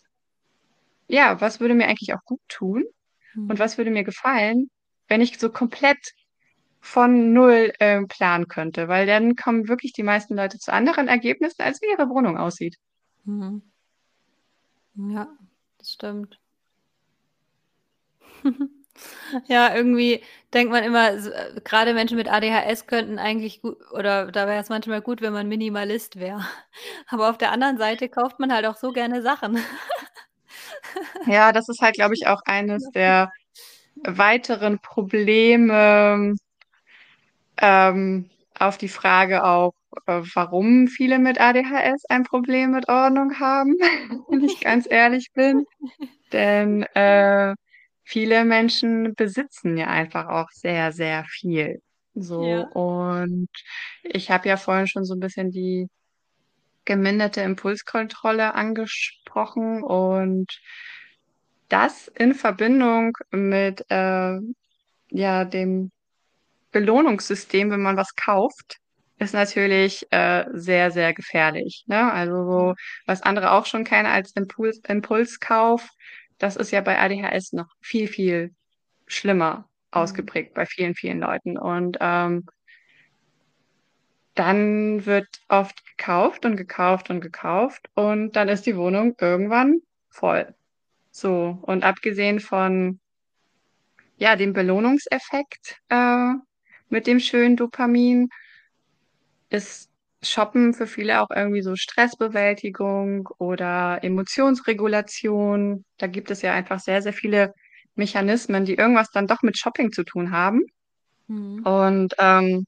ja, was würde mir eigentlich auch gut tun und Mhm. was würde mir gefallen, wenn ich so komplett von null ähm, planen könnte, weil dann kommen wirklich die meisten Leute zu anderen Ergebnissen, als wie ihre Wohnung aussieht. Mhm. Ja, das stimmt. [laughs] Ja, irgendwie denkt man immer, äh, grade Menschen mit ADHS könnten eigentlich gut oder da wäre es manchmal gut, wenn man Minimalist wäre. [laughs] Aber auf der anderen Seite kauft man halt auch so gerne Sachen. [laughs] Ja, das ist halt, glaube ich, auch eines der weiteren Probleme, ähm, auf die Frage auch, äh, warum viele mit ADHS ein Problem mit Ordnung haben, [laughs] wenn ich ganz ehrlich bin. Denn äh, viele Menschen besitzen ja einfach auch sehr, sehr viel. So, Ja. und ich habe ja vorhin schon so ein bisschen die geminderte Impulskontrolle angesprochen und das in Verbindung mit äh, ja dem Belohnungssystem, wenn man was kauft, ist natürlich äh, sehr, sehr gefährlich. Ne? Also so, was andere auch schon kennen als Impuls, Impulskauf, das ist ja bei ADHS noch viel, viel schlimmer Mhm. ausgeprägt bei vielen, vielen Leuten. Und ähm, dann wird oft gekauft und gekauft und gekauft und dann ist die Wohnung irgendwann voll. So, und abgesehen von ja, dem Belohnungseffekt äh, mit dem schönen Dopamin ist Shoppen für viele auch irgendwie so Stressbewältigung oder Emotionsregulation. Da gibt es ja einfach sehr, sehr viele Mechanismen, die irgendwas dann doch mit Shopping zu tun haben. Mhm. Und ähm,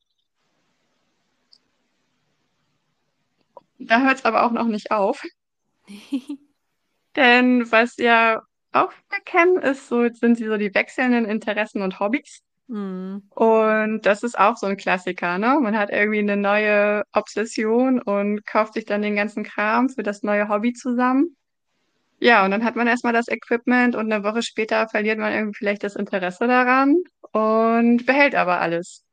da hört es aber auch noch nicht auf. [laughs] Denn was ja auch viele kennen, ist so, sind so die wechselnden Interessen und Hobbys. Mhm. Und das ist auch so ein Klassiker, ne? Man hat irgendwie eine neue Obsession und kauft sich dann den ganzen Kram für das neue Hobby zusammen. Ja, und dann hat man erstmal das Equipment und eine Woche später verliert man irgendwie vielleicht das Interesse daran und behält aber alles.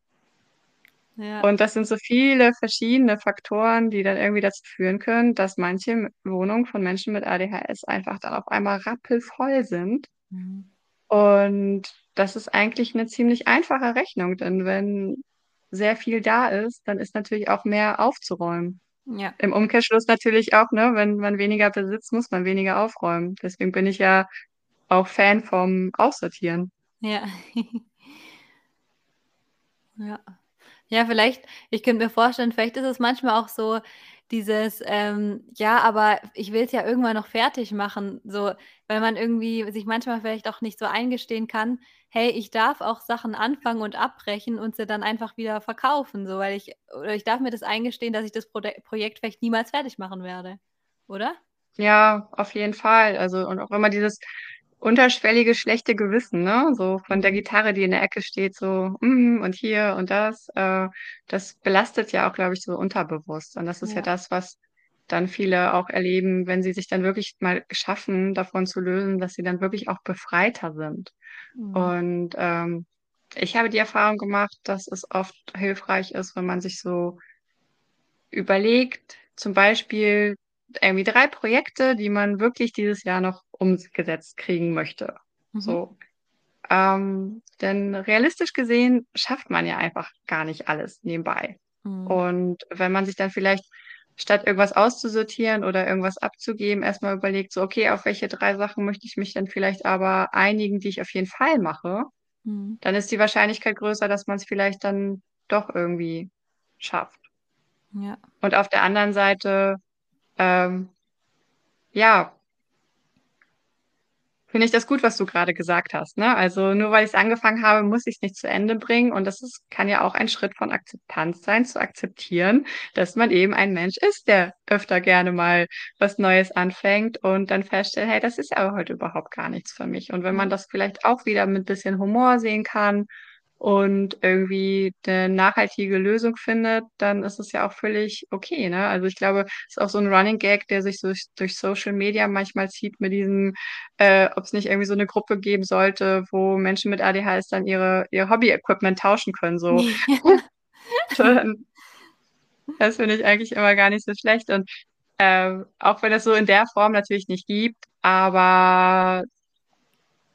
Ja. Und das sind so viele verschiedene Faktoren, die dann irgendwie dazu führen können, dass manche Wohnungen von Menschen mit ADHS einfach dann auf einmal rappelvoll sind. Mhm. Und das ist eigentlich eine ziemlich einfache Rechnung, denn wenn sehr viel da ist, dann ist natürlich auch mehr aufzuräumen. Ja. Im Umkehrschluss natürlich auch, ne, wenn man weniger besitzt, muss man weniger aufräumen. Deswegen bin ich ja auch Fan vom Aussortieren. Ja. [laughs] Ja. Ja, vielleicht ich könnte mir vorstellen, vielleicht ist es manchmal auch so dieses, ähm: „Ja, aber ich will es ja irgendwann noch fertig machen“, so, weil man irgendwie sich manchmal vielleicht auch nicht so eingestehen kann: „Hey, ich darf auch Sachen anfangen und abbrechen und sie dann einfach wieder verkaufen“, so, weil ich oder ich darf mir das eingestehen, dass ich das Prode Projekt vielleicht niemals fertig machen werde, oder? Ja, auf jeden Fall. Also, und auch immer dieses unterschwellige schlechte Gewissen, ne? So von der. Gitarre, die in der Ecke steht, so, mhm, und hier und das, äh, das belastet ja auch, glaube ich, so unterbewusst. Und das ist ja Ja. das, was dann viele auch erleben, wenn sie sich dann wirklich mal schaffen, davon zu lösen, dass sie dann wirklich auch befreiter sind. Mhm. Und ähm, ich habe die Erfahrung gemacht, dass es oft hilfreich ist, wenn man sich so überlegt, zum Beispiel irgendwie drei Projekte, die man wirklich dieses Jahr noch umgesetzt kriegen möchte. Mhm. So. Ähm, denn realistisch gesehen schafft man ja einfach gar nicht alles nebenbei. Mhm. Und wenn man sich dann vielleicht statt irgendwas auszusortieren oder irgendwas abzugeben, erstmal überlegt, so, okay, auf welche drei Sachen möchte ich mich dann vielleicht aber einigen, die ich auf jeden Fall mache, Mhm. dann ist die Wahrscheinlichkeit größer, dass man es vielleicht dann doch irgendwie schafft. Ja. Und auf der anderen Seite ähm, ja, finde ich das gut, was du gerade gesagt hast. Ne? Also nur weil ich es angefangen habe, muss ich es nicht zu Ende bringen. Und das ist, kann ja auch ein Schritt von Akzeptanz sein, zu akzeptieren, dass man eben ein Mensch ist, der öfter gerne mal was Neues anfängt und dann feststellt, hey, das ist ja heute überhaupt gar nichts für mich. Und wenn man das vielleicht auch wieder mit bisschen Humor sehen kann und irgendwie eine nachhaltige Lösung findet, dann ist es ja auch völlig okay. Ne? Also ich glaube, es ist auch so ein Running Gag, der sich durch, durch Social Media manchmal zieht mit diesem, äh, ob es nicht irgendwie so eine Gruppe geben sollte, wo Menschen mit ADHS dann ihre, ihr Hobby-Equipment tauschen können. So. [laughs] [laughs] das finde ich eigentlich immer gar nicht so schlecht. Und äh, auch wenn es so in der Form natürlich nicht gibt, aber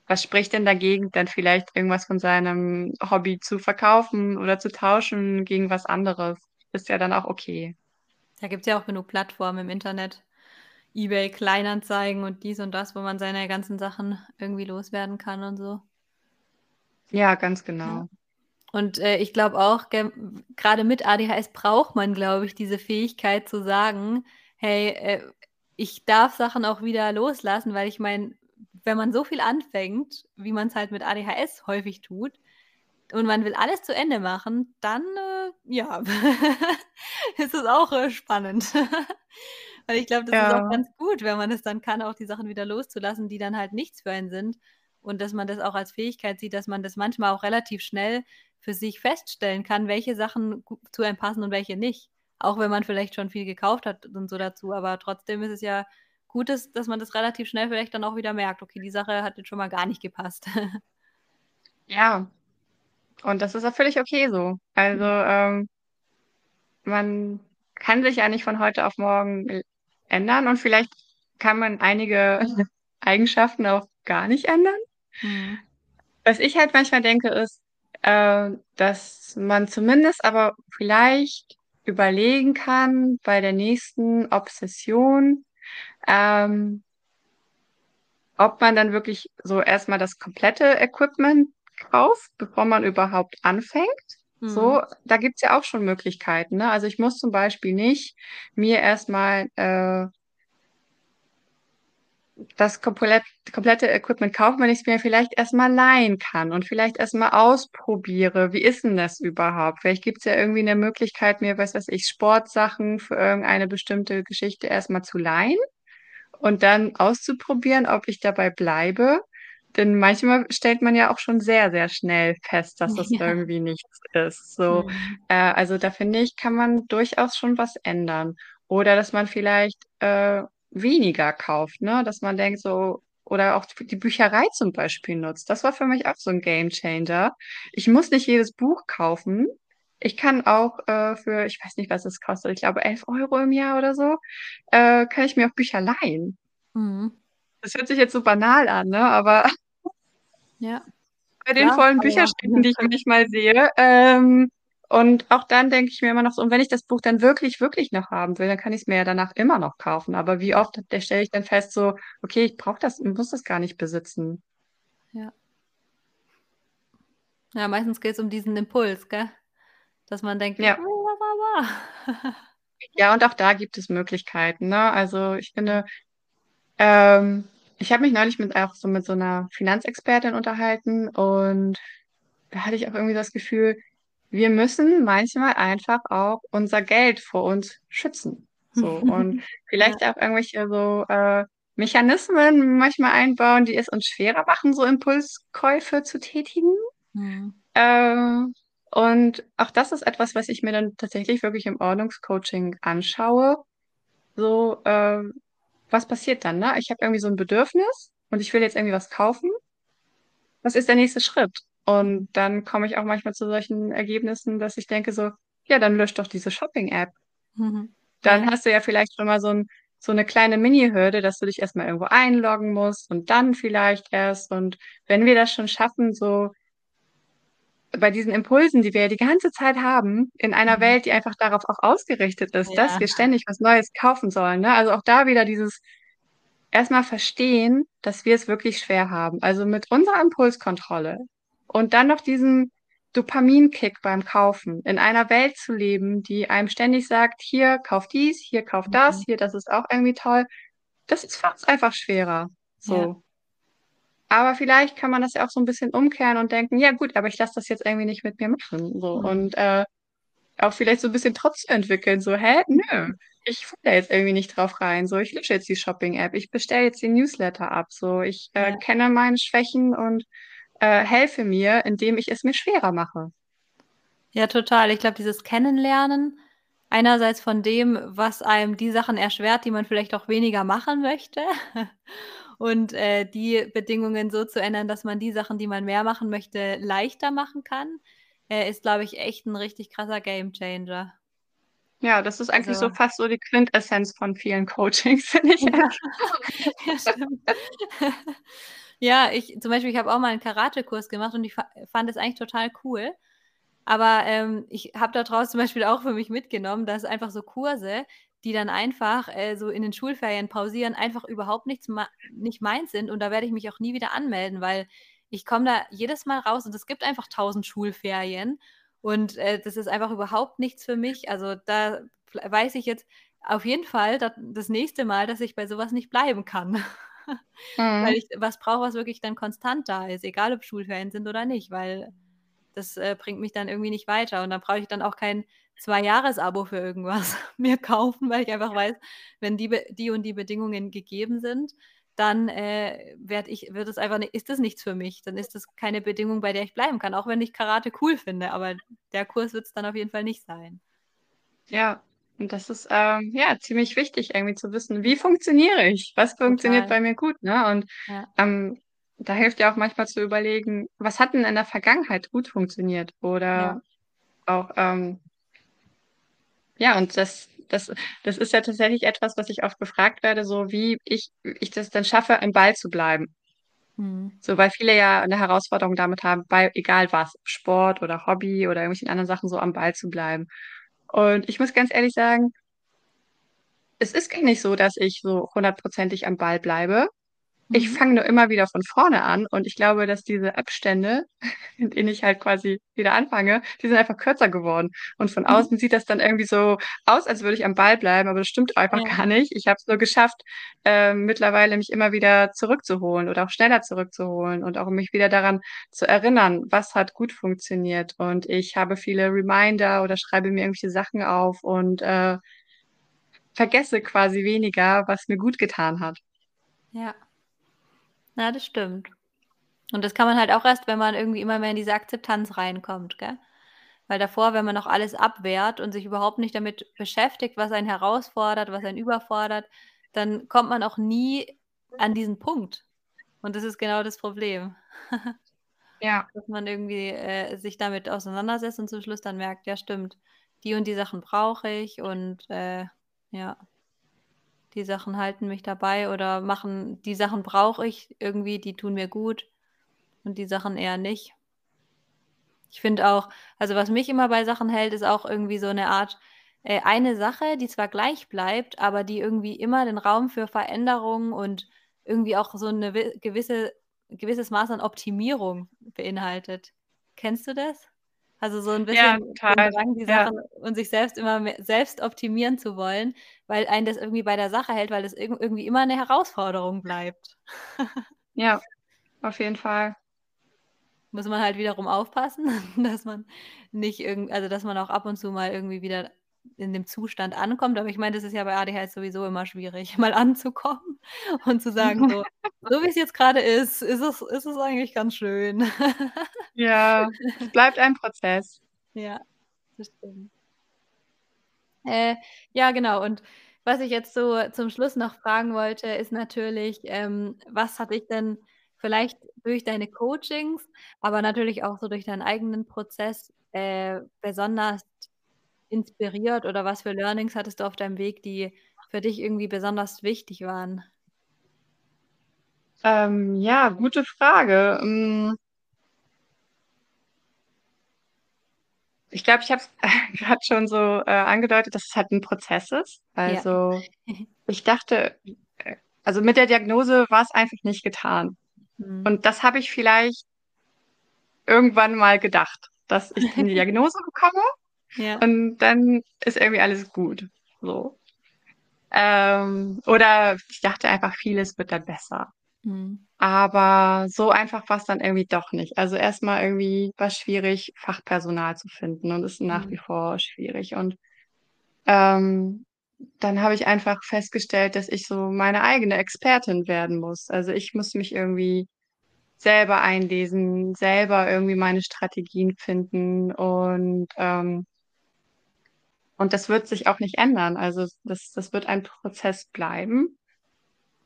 was spricht denn dagegen, dann vielleicht irgendwas von seinem Hobby zu verkaufen oder zu tauschen gegen was anderes? Ist ja dann auch okay. Da gibt es ja auch genug Plattformen im Internet. eBay, Kleinanzeigen und dies und das, wo man seine ganzen Sachen irgendwie loswerden kann und so. Ja, ganz genau. Und äh, ich glaube auch, gerade mit ADHS braucht man, glaube ich, diese Fähigkeit zu sagen, hey, äh, ich darf Sachen auch wieder loslassen, weil ich meine, wenn man so viel anfängt, wie man es halt mit ADHS häufig tut, und man will alles zu Ende machen, dann äh, ja, [laughs] ist es auch äh, spannend. [laughs] Weil ich glaube, das ja. ist auch ganz gut, wenn man es dann kann, auch die Sachen wieder loszulassen, die dann halt nichts für einen sind. Und dass man das auch als Fähigkeit sieht, dass man das manchmal auch relativ schnell für sich feststellen kann, welche Sachen zu einem passen und welche nicht. Auch wenn man vielleicht schon viel gekauft hat und so dazu. Aber trotzdem ist es ja gut ist, dass man das relativ schnell vielleicht dann auch wieder merkt, okay, die Sache hat jetzt schon mal gar nicht gepasst. [laughs] ja, und das ist auch völlig okay so. Also ähm, man kann sich ja nicht von heute auf morgen ändern und vielleicht kann man einige [laughs] Eigenschaften auch gar nicht ändern. Mhm. Was ich halt manchmal denke, ist, äh, dass man zumindest aber vielleicht überlegen kann bei der nächsten Obsession, ähm, ob man dann wirklich so erstmal das komplette Equipment kauft, bevor man überhaupt anfängt. Mhm. So, da gibt's ja auch schon Möglichkeiten. Ne? Also ich muss zum Beispiel nicht mir erstmal äh, das komplett, komplette Equipment kaufen, wenn ich es mir vielleicht erstmal leihen kann und vielleicht erstmal ausprobiere. Wie ist denn das überhaupt? Vielleicht gibt es ja irgendwie eine Möglichkeit, mir, was weiß ich, Sportsachen für irgendeine bestimmte Geschichte erstmal zu leihen und dann auszuprobieren, ob ich dabei bleibe. Denn manchmal stellt man ja auch schon sehr, sehr schnell fest, dass [laughs] das ja. irgendwie nichts ist. So, mhm. äh, also da finde ich, kann man durchaus schon was ändern. Oder dass man vielleicht äh, weniger kauft, ne? Dass man denkt so, oder auch die Bücherei zum Beispiel nutzt. Das war für mich auch so ein Game Changer. Ich muss nicht jedes Buch kaufen. Ich kann auch äh, für, ich weiß nicht, was es kostet, ich glaube 11 Euro im Jahr oder so, äh, kann ich mir auch Bücher leihen. Mhm. Das hört sich jetzt so banal an, ne? Aber [laughs] ja. bei den ja, vollen Bücherständen, die ich manchmal sehe, ähm, und auch dann denke ich mir immer noch so, und wenn ich das Buch dann wirklich, wirklich noch haben will, dann kann ich es mir ja danach immer noch kaufen. Aber wie oft stelle ich dann fest, so, okay, ich brauche das, muss das gar nicht besitzen. Ja. Ja, meistens geht es um diesen Impuls, gell? Dass man denkt, ja. [laughs] ja, und auch da gibt es Möglichkeiten. Ne? Also ich finde, ähm, ich habe mich neulich mit auch so mit so einer Finanzexpertin unterhalten und da hatte ich auch irgendwie das Gefühl, wir müssen manchmal einfach auch unser Geld vor uns schützen. So und [laughs] vielleicht ja. auch irgendwelche so äh, Mechanismen manchmal einbauen, die es uns schwerer machen, so Impulskäufe zu tätigen. Mhm. Äh, und auch das ist etwas, was ich mir dann tatsächlich wirklich im Ordnungscoaching anschaue. So, äh, was passiert dann? Ne? Ich habe irgendwie so ein Bedürfnis und ich will jetzt irgendwie was kaufen. Was ist der nächste Schritt? Und dann komme ich auch manchmal zu solchen Ergebnissen, dass ich denke so, ja, dann lösch doch diese Shopping-App. Mhm. Dann hast du ja vielleicht schon mal so, ein, so eine kleine Mini-Hürde, dass du dich erstmal irgendwo einloggen musst und dann vielleicht erst. Und wenn wir das schon schaffen, so bei diesen Impulsen, die wir ja die ganze Zeit haben, in einer mhm. Welt, die einfach darauf auch ausgerichtet ist, ja. dass wir ständig was Neues kaufen sollen. Ne? Also auch da wieder dieses erstmal verstehen, dass wir es wirklich schwer haben. Also mit unserer Impulskontrolle und dann noch diesen Dopaminkick beim Kaufen, in einer Welt zu leben, die einem ständig sagt, hier kauf dies, hier kauf das, mhm. hier das ist auch irgendwie toll. das ist fast einfach schwerer. So. Ja. Aber vielleicht kann man das ja auch so ein bisschen umkehren und denken, ja gut, aber ich lasse das jetzt irgendwie nicht mit mir machen. So. Mhm. Und äh, auch vielleicht so ein bisschen Trotz entwickeln. So, hä? Nö, ich falle da jetzt irgendwie nicht drauf rein. So, ich lösche jetzt die Shopping-App, ich bestelle jetzt den Newsletter ab. So, ich äh, Ja. kenne meine Schwächen und äh, helfe mir, indem ich es mir schwerer mache. Ja, total. Ich glaube, dieses Kennenlernen, einerseits von dem, was einem die Sachen erschwert, die man vielleicht auch weniger machen möchte, [laughs] und äh, die Bedingungen so zu ändern, dass man die Sachen, die man mehr machen möchte, leichter machen kann, äh, ist, glaube ich, echt ein richtig krasser Gamechanger. Ja, das ist eigentlich Also so fast so die Quintessenz von vielen Coachings, [laughs] finde ich. Ja, [laughs] ja. [laughs] Ja, ich zum Beispiel, ich habe auch mal einen Karatekurs gemacht und ich fa fand es eigentlich total cool. Aber, ähm, ich habe da draus zum Beispiel auch für mich mitgenommen, dass einfach so Kurse, die dann einfach, äh, so in den Schulferien pausieren, einfach überhaupt nichts nicht meins sind und da werde ich mich auch nie wieder anmelden, weil ich komme da jedes Mal raus und es gibt einfach 1.000 Schulferien und, äh, das ist einfach überhaupt nichts für mich. Also, da weiß ich jetzt auf jeden Fall dat das nächste Mal, dass ich bei so was nicht bleiben kann. [laughs] Weil Mhm. ich was brauche, was wirklich dann konstant da ist, egal ob Schulferien sind oder nicht, weil das, äh, bringt mich dann irgendwie nicht weiter und dann brauche ich dann auch kein 2-Jahres-Abo für irgendwas [laughs] mir kaufen, weil ich einfach weiß, wenn die die und die Bedingungen gegeben sind, dann, äh, werde ich wird es einfach ist das nichts für mich. Dann ist das keine Bedingung, bei der ich bleiben kann, auch wenn ich Karate cool finde, aber der Kurs wird's dann auf jeden Fall nicht sein. Ja, und das ist, ähm, ja, ziemlich wichtig, irgendwie zu wissen, wie funktioniere ich? Was funktioniert Total. bei mir gut, ne? Und, Ja. ähm, da hilft ja auch manchmal zu überlegen, was hat denn in der Vergangenheit gut funktioniert? Ja. Oder auch, ähm ja, und das das das ist ja tatsächlich etwas, was ich oft gefragt werde, so wie ich ich das dann schaffe, am Ball zu bleiben. Mhm. So, weil viele ja 'ne Herausforderung damit haben, bei egal was, Sport oder Hobby oder irgendwelchen anderen Sachen so am Ball zu bleiben. Und ich muss ganz ehrlich sagen es ist gar nicht so, dass ich so hundertprozentig am Ball bleibe. Ich Mhm. fange nur immer wieder von vorne an und ich glaube, dass diese Abstände, [laughs] in denen ich halt quasi wieder anfange, die sind einfach kürzer geworden. Und von Mhm. außen sieht das dann irgendwie so aus, als würde ich am Ball bleiben, aber das stimmt einfach Ja. gar nicht. Ich habe es nur geschafft, ähm, mittlerweile mich immer wieder zurückzuholen oder auch schneller zurückzuholen und auch mich wieder daran zu erinnern, was hat gut funktioniert. Und ich habe viele Reminder oder schreibe mir irgendwelche Sachen auf und, äh vergesse quasi weniger, was mir gut getan hat. Ja. Ja, das stimmt. Und das kann man halt auch erst, wenn man irgendwie immer mehr in diese Akzeptanz reinkommt, gell? Weil davor, wenn man noch alles abwehrt und sich überhaupt nicht damit beschäftigt, was einen herausfordert, was einen überfordert, dann kommt man auch nie an diesen Punkt. Und das ist genau das Problem. [laughs] Ja. Dass man irgendwie, äh, sich damit auseinandersetzt und zum Schluss dann merkt: „Ja, stimmt, die und die Sachen brauche ich und, äh, ja, die Sachen halten mich dabei oder machen die Sachen brauche ich irgendwie, die tun mir gut und die Sachen eher nicht.“ Ich finde auch also, was mich immer bei Sachen hält, ist auch irgendwie so 'ne Art äh, eine Sache, die zwar gleich bleibt, aber die irgendwie immer den Raum für Veränderung und irgendwie auch so wi gewisse gewisses Maß an Optimierung beinhaltet. Kennst du das? Also, so 'n Ja, bisschen total. Drang, die Ja. Sachen und sich selbst immer me selbst optimieren zu wollen, weil einen das irgendwie bei der Sache hält, weil das irg irgendwie immer 'ne Herausforderung bleibt. [laughs] Ja, auf jeden Fall. Muss man halt wiederum aufpassen, [laughs] dass man nicht irgend also, dass man auch ab und zu mal irgendwie wieder in dem Zustand ankommt. Aber ich meine, das ist ja bei ADHS sowieso immer schwierig, [laughs] mal anzukommen und zu sagen so: „So wie's jetzt grade ist, ist es ist es eigentlich ganz schön.“ [laughs] Ja, es bleibt ein Prozess. Ja, das stimmt. Äh, ja, genau. Und was ich jetzt so zum Schluss noch fragen wollte, ist natürlich, ähm, was hat dich denn vielleicht durch deine Coachings, aber natürlich auch so durch deinen eigenen Prozess, äh, besonders inspiriert oder was für Learnings hattest du auf deinem Weg, die für dich irgendwie besonders wichtig waren? Ähm, ja, gute Frage. Hm Ich glaube, ich habe es [laughs] grad schon so, äh, angedeutet, dass es halt 'n Prozess ist. Ja. Also, [laughs] ich dachte äh, also, mit der Diagnose war's einfach nicht getan. Mhm. Und das habe ich vielleicht irgendwann mal gedacht, dass ich die [laughs] Diagnose bekomme Ja. und dann ist irgendwie alles gut, so. Ähm, oder ich dachte einfach, vieles wird dann besser. Mhm. Aber so einfach war es dann irgendwie doch nicht. Also erstmal irgendwie war es schwierig, Fachpersonal zu finden und ist nach wie Mhm. vor schwierig. Und ähm, dann habe ich einfach festgestellt, dass ich so meine eigene Expertin werden muss. Also ich muss mich irgendwie selber einlesen, selber irgendwie meine Strategien finden und ähm, und das wird sich auch nicht ändern. Also das, das wird ein Prozess bleiben.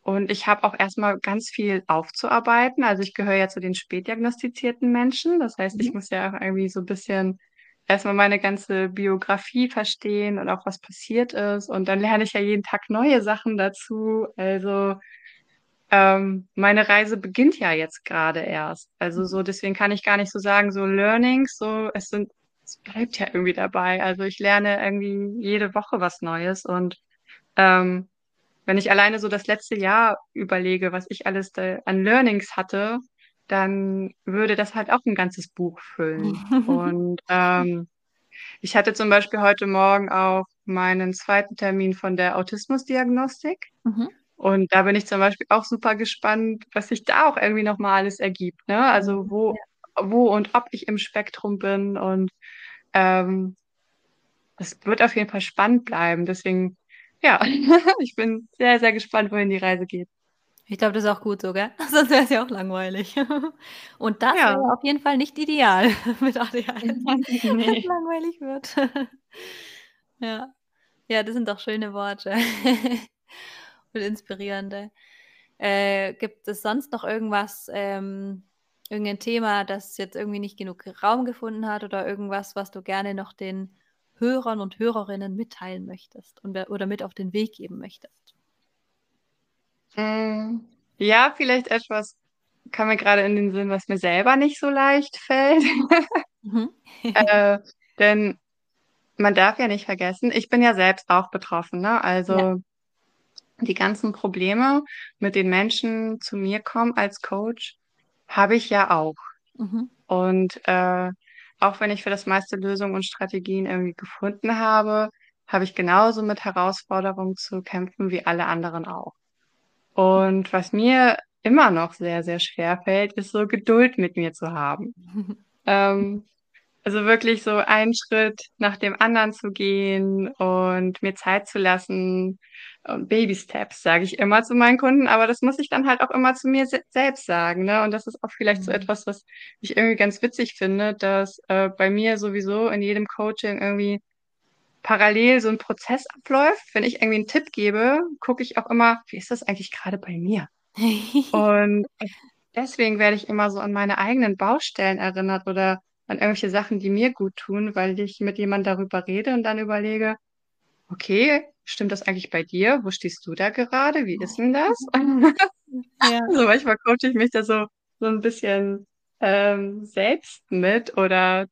Und ich habe auch erstmal ganz viel aufzuarbeiten. Also ich gehöre ja zu den spätdiagnostizierten Menschen. Das heißt, ich Mhm. muss ja auch irgendwie so ein bisschen erstmal meine ganze Biografie verstehen und auch was passiert ist. Und dann lerne ich ja jeden Tag neue Sachen dazu. Also ähm, meine Reise beginnt ja jetzt gerade erst. Also so, deswegen kann ich gar nicht so sagen, so Learnings, so es sind, es bleibt ja irgendwie dabei. Also ich lerne irgendwie jede Woche was Neues und ähm, wenn ich alleine so das letzte Jahr überlege, was ich alles da an Learnings hatte, dann würde das halt auch ein ganzes Buch füllen. Und [laughs] ähm, ich hatte zum Beispiel heute Morgen auch meinen zweiten Termin von der Autismusdiagnostik. Mhm. Und da bin ich zum Beispiel auch super gespannt, was sich da auch irgendwie nochmal alles ergibt. Ne? Also wo, Ja. Wo und ob ich im Spektrum bin. Und ähm, es wird auf jeden Fall spannend bleiben. Deswegen, ja, [laughs] ich bin sehr, sehr gespannt, wohin die Reise geht. Ich glaube, das ist auch gut so, gell? [laughs] Sonst wäre es ja auch langweilig. [laughs] Und das Ja. wäre auf jeden Fall nicht ideal mit ADHS, wenn's Ne. langweilig wird. Ja. Ja, das sind doch schöne Worte und inspirierende. Äh, gibt es sonst noch irgendwas, ähm irgend 'n Thema, das jetzt irgendwie nicht genug Raum gefunden hat oder irgendwas, was du gerne noch den Hörern und Hörerinnen mitteilen möchtest und oder mit auf den Weg geben möchtest? Hm, ja, vielleicht etwas kam mir gerade in den Sinn, was mir selber nicht so leicht fällt. [laughs] Mhm. Äh, [laughs] denn man darf ja nicht vergessen, ich bin ja selbst auch betroffen, ne? Ja. Also die ganzen Probleme, mit denen Menschen zu mir kommen als Coach, habe ich ja auch. Mhm. Und äh, auch wenn ich für das meiste Lösungen und Strategien irgendwie gefunden habe, habe ich genauso mit Herausforderungen zu kämpfen wie alle anderen auch. Und was mir immer noch sehr, sehr schwer fällt, ist so Geduld mit mir zu haben. [laughs] Ähm, also wirklich so einen Schritt nach dem anderen zu gehen und mir Zeit zu lassen. Und Baby Steps sage ich immer zu meinen Kunden, aber das muss ich dann halt auch immer zu mir se selbst sagen, ne? Und das ist auch vielleicht so Mhm. etwas, was ich irgendwie ganz witzig finde, dass äh, bei mir sowieso in jedem Coaching irgendwie parallel so ein Prozess abläuft. Wenn ich irgendwie einen Tipp gebe, gucke ich auch immer, wie ist das eigentlich gerade bei mir? [laughs] Und deswegen werde ich immer so an meine eigenen Baustellen erinnert oder an irgendwelche Sachen, die mir gut tun, weil ich mit jemandem darüber rede und dann überlege, okay, stimmt das eigentlich bei dir? Wo stehst du da gerade? Wie ist denn das? [laughs] Ja. Also manchmal coache ich mich da so, so ein bisschen ähm, selbst mit oder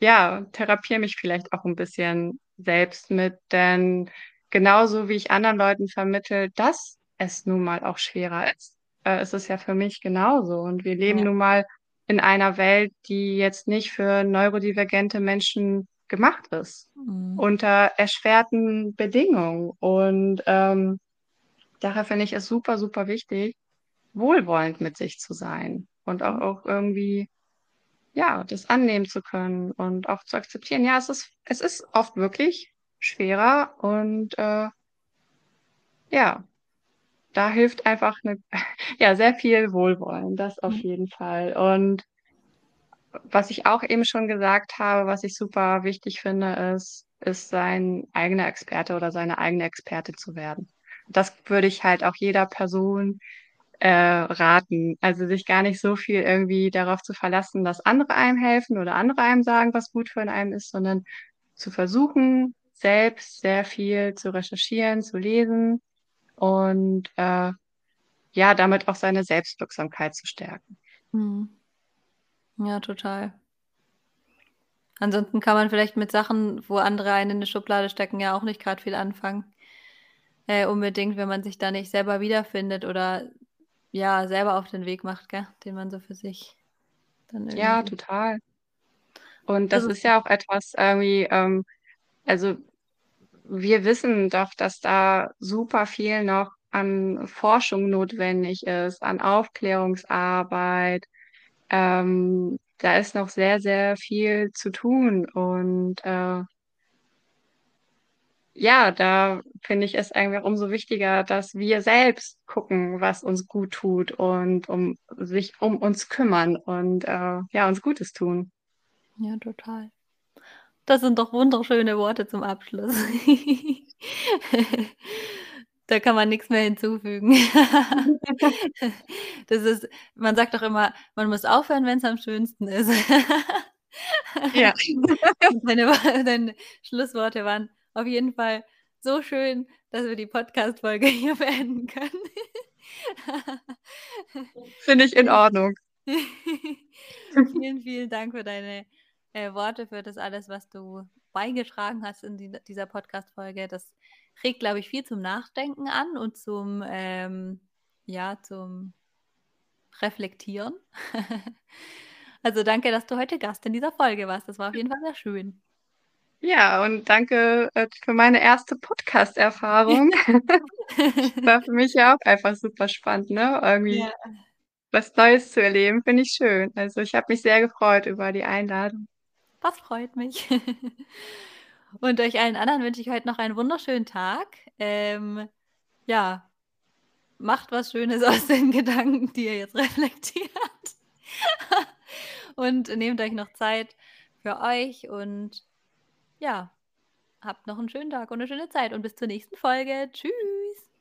ja, therapiere mich vielleicht auch ein bisschen selbst mit, denn genauso wie ich anderen Leuten vermittle, dass es nun mal auch schwerer ist, äh, ist es ja für mich genauso. Und wir leben Ja. nun mal in einer Welt, die jetzt nicht für neurodivergente Menschen gemacht ist, Mhm. unter erschwerten Bedingungen. Und ähm, daher finde ich es super, super wichtig, wohlwollend mit sich zu sein und auch, auch irgendwie ja, das annehmen zu können und auch zu akzeptieren. Ja, es ist, es ist oft wirklich schwerer und äh, ja, da hilft einfach eine, [laughs] ja, sehr viel Wohlwollen, das auf Mhm. jeden Fall. Und was ich auch eben schon gesagt habe, was ich super wichtig finde, ist, ist sein eigener Experte oder seine eigene Experte zu werden. Das würde ich halt auch jeder Person äh, raten. Also sich gar nicht so viel irgendwie darauf zu verlassen, dass andere einem helfen oder andere einem sagen, was gut für einen ist, sondern zu versuchen, selbst sehr viel zu recherchieren, zu lesen und äh, ja, damit auch seine Selbstwirksamkeit zu stärken. Mhm. Ja, total. Ansonsten kann man vielleicht mit Sachen, wo andere einen in 'ne Schublade stecken, ja auch nicht grad viel anfangen. Äh, unbedingt, wenn man sich da nicht selber wiederfindet oder, ja, selber auf den Weg macht, gell, den man so für sich dann Ja, irgendwie total. Und das ist ist ja auch etwas irgendwie, ähm, also wir wissen doch, dass da super viel noch an Forschung notwendig ist, an Aufklärungsarbeit. Ähm, da ist noch sehr, sehr viel zu tun. Und äh, ja, da finde ich es einfach umso wichtiger, dass wir selbst gucken, was uns gut tut und um sich um uns kümmern und äh, ja, uns Gutes tun. Ja, total. Das sind doch wunderschöne Worte zum Abschluss. [laughs] Da kann man nichts mehr hinzufügen. [laughs] Das ist man sagt doch immer, man muss aufhören, wenn es am schönsten ist. Ja. [laughs] Deine deine Schlussworte waren auf jeden Fall so schön, dass wir die Podcast-Folge hier beenden können. Finde ich in Ordnung. Vielen, vielen Dank für deine, äh, Worte, für das alles, was du beigetragen hast in die dieser Podcast-Folge. Das regt, glaube ich, viel zum Nachdenken an und zum, ähm, ja, zum Reflektieren. [laughs] Also danke, dass du heute Gast in dieser Folge warst. Das war auf jeden Fall sehr schön. Ja, und danke äh, für meine erste Podcast-Erfahrung. [laughs] War für mich ja auch einfach super spannend, ne? Irgendwie Ja. was Neues zu erleben, finde ich schön. Also ich habe mich sehr gefreut über die Einladung. Das freut mich. [laughs] Und euch allen anderen wünsche ich heute noch einen wunderschönen Tag. Ähm, ja, macht was Schönes [laughs] aus den Gedanken, die ihr jetzt [laughs] reflektiert. Und nehmt euch noch Zeit für euch und ja, habt noch einen schönen Tag und eine schöne Zeit und bis zur nächsten Folge. Tschüss.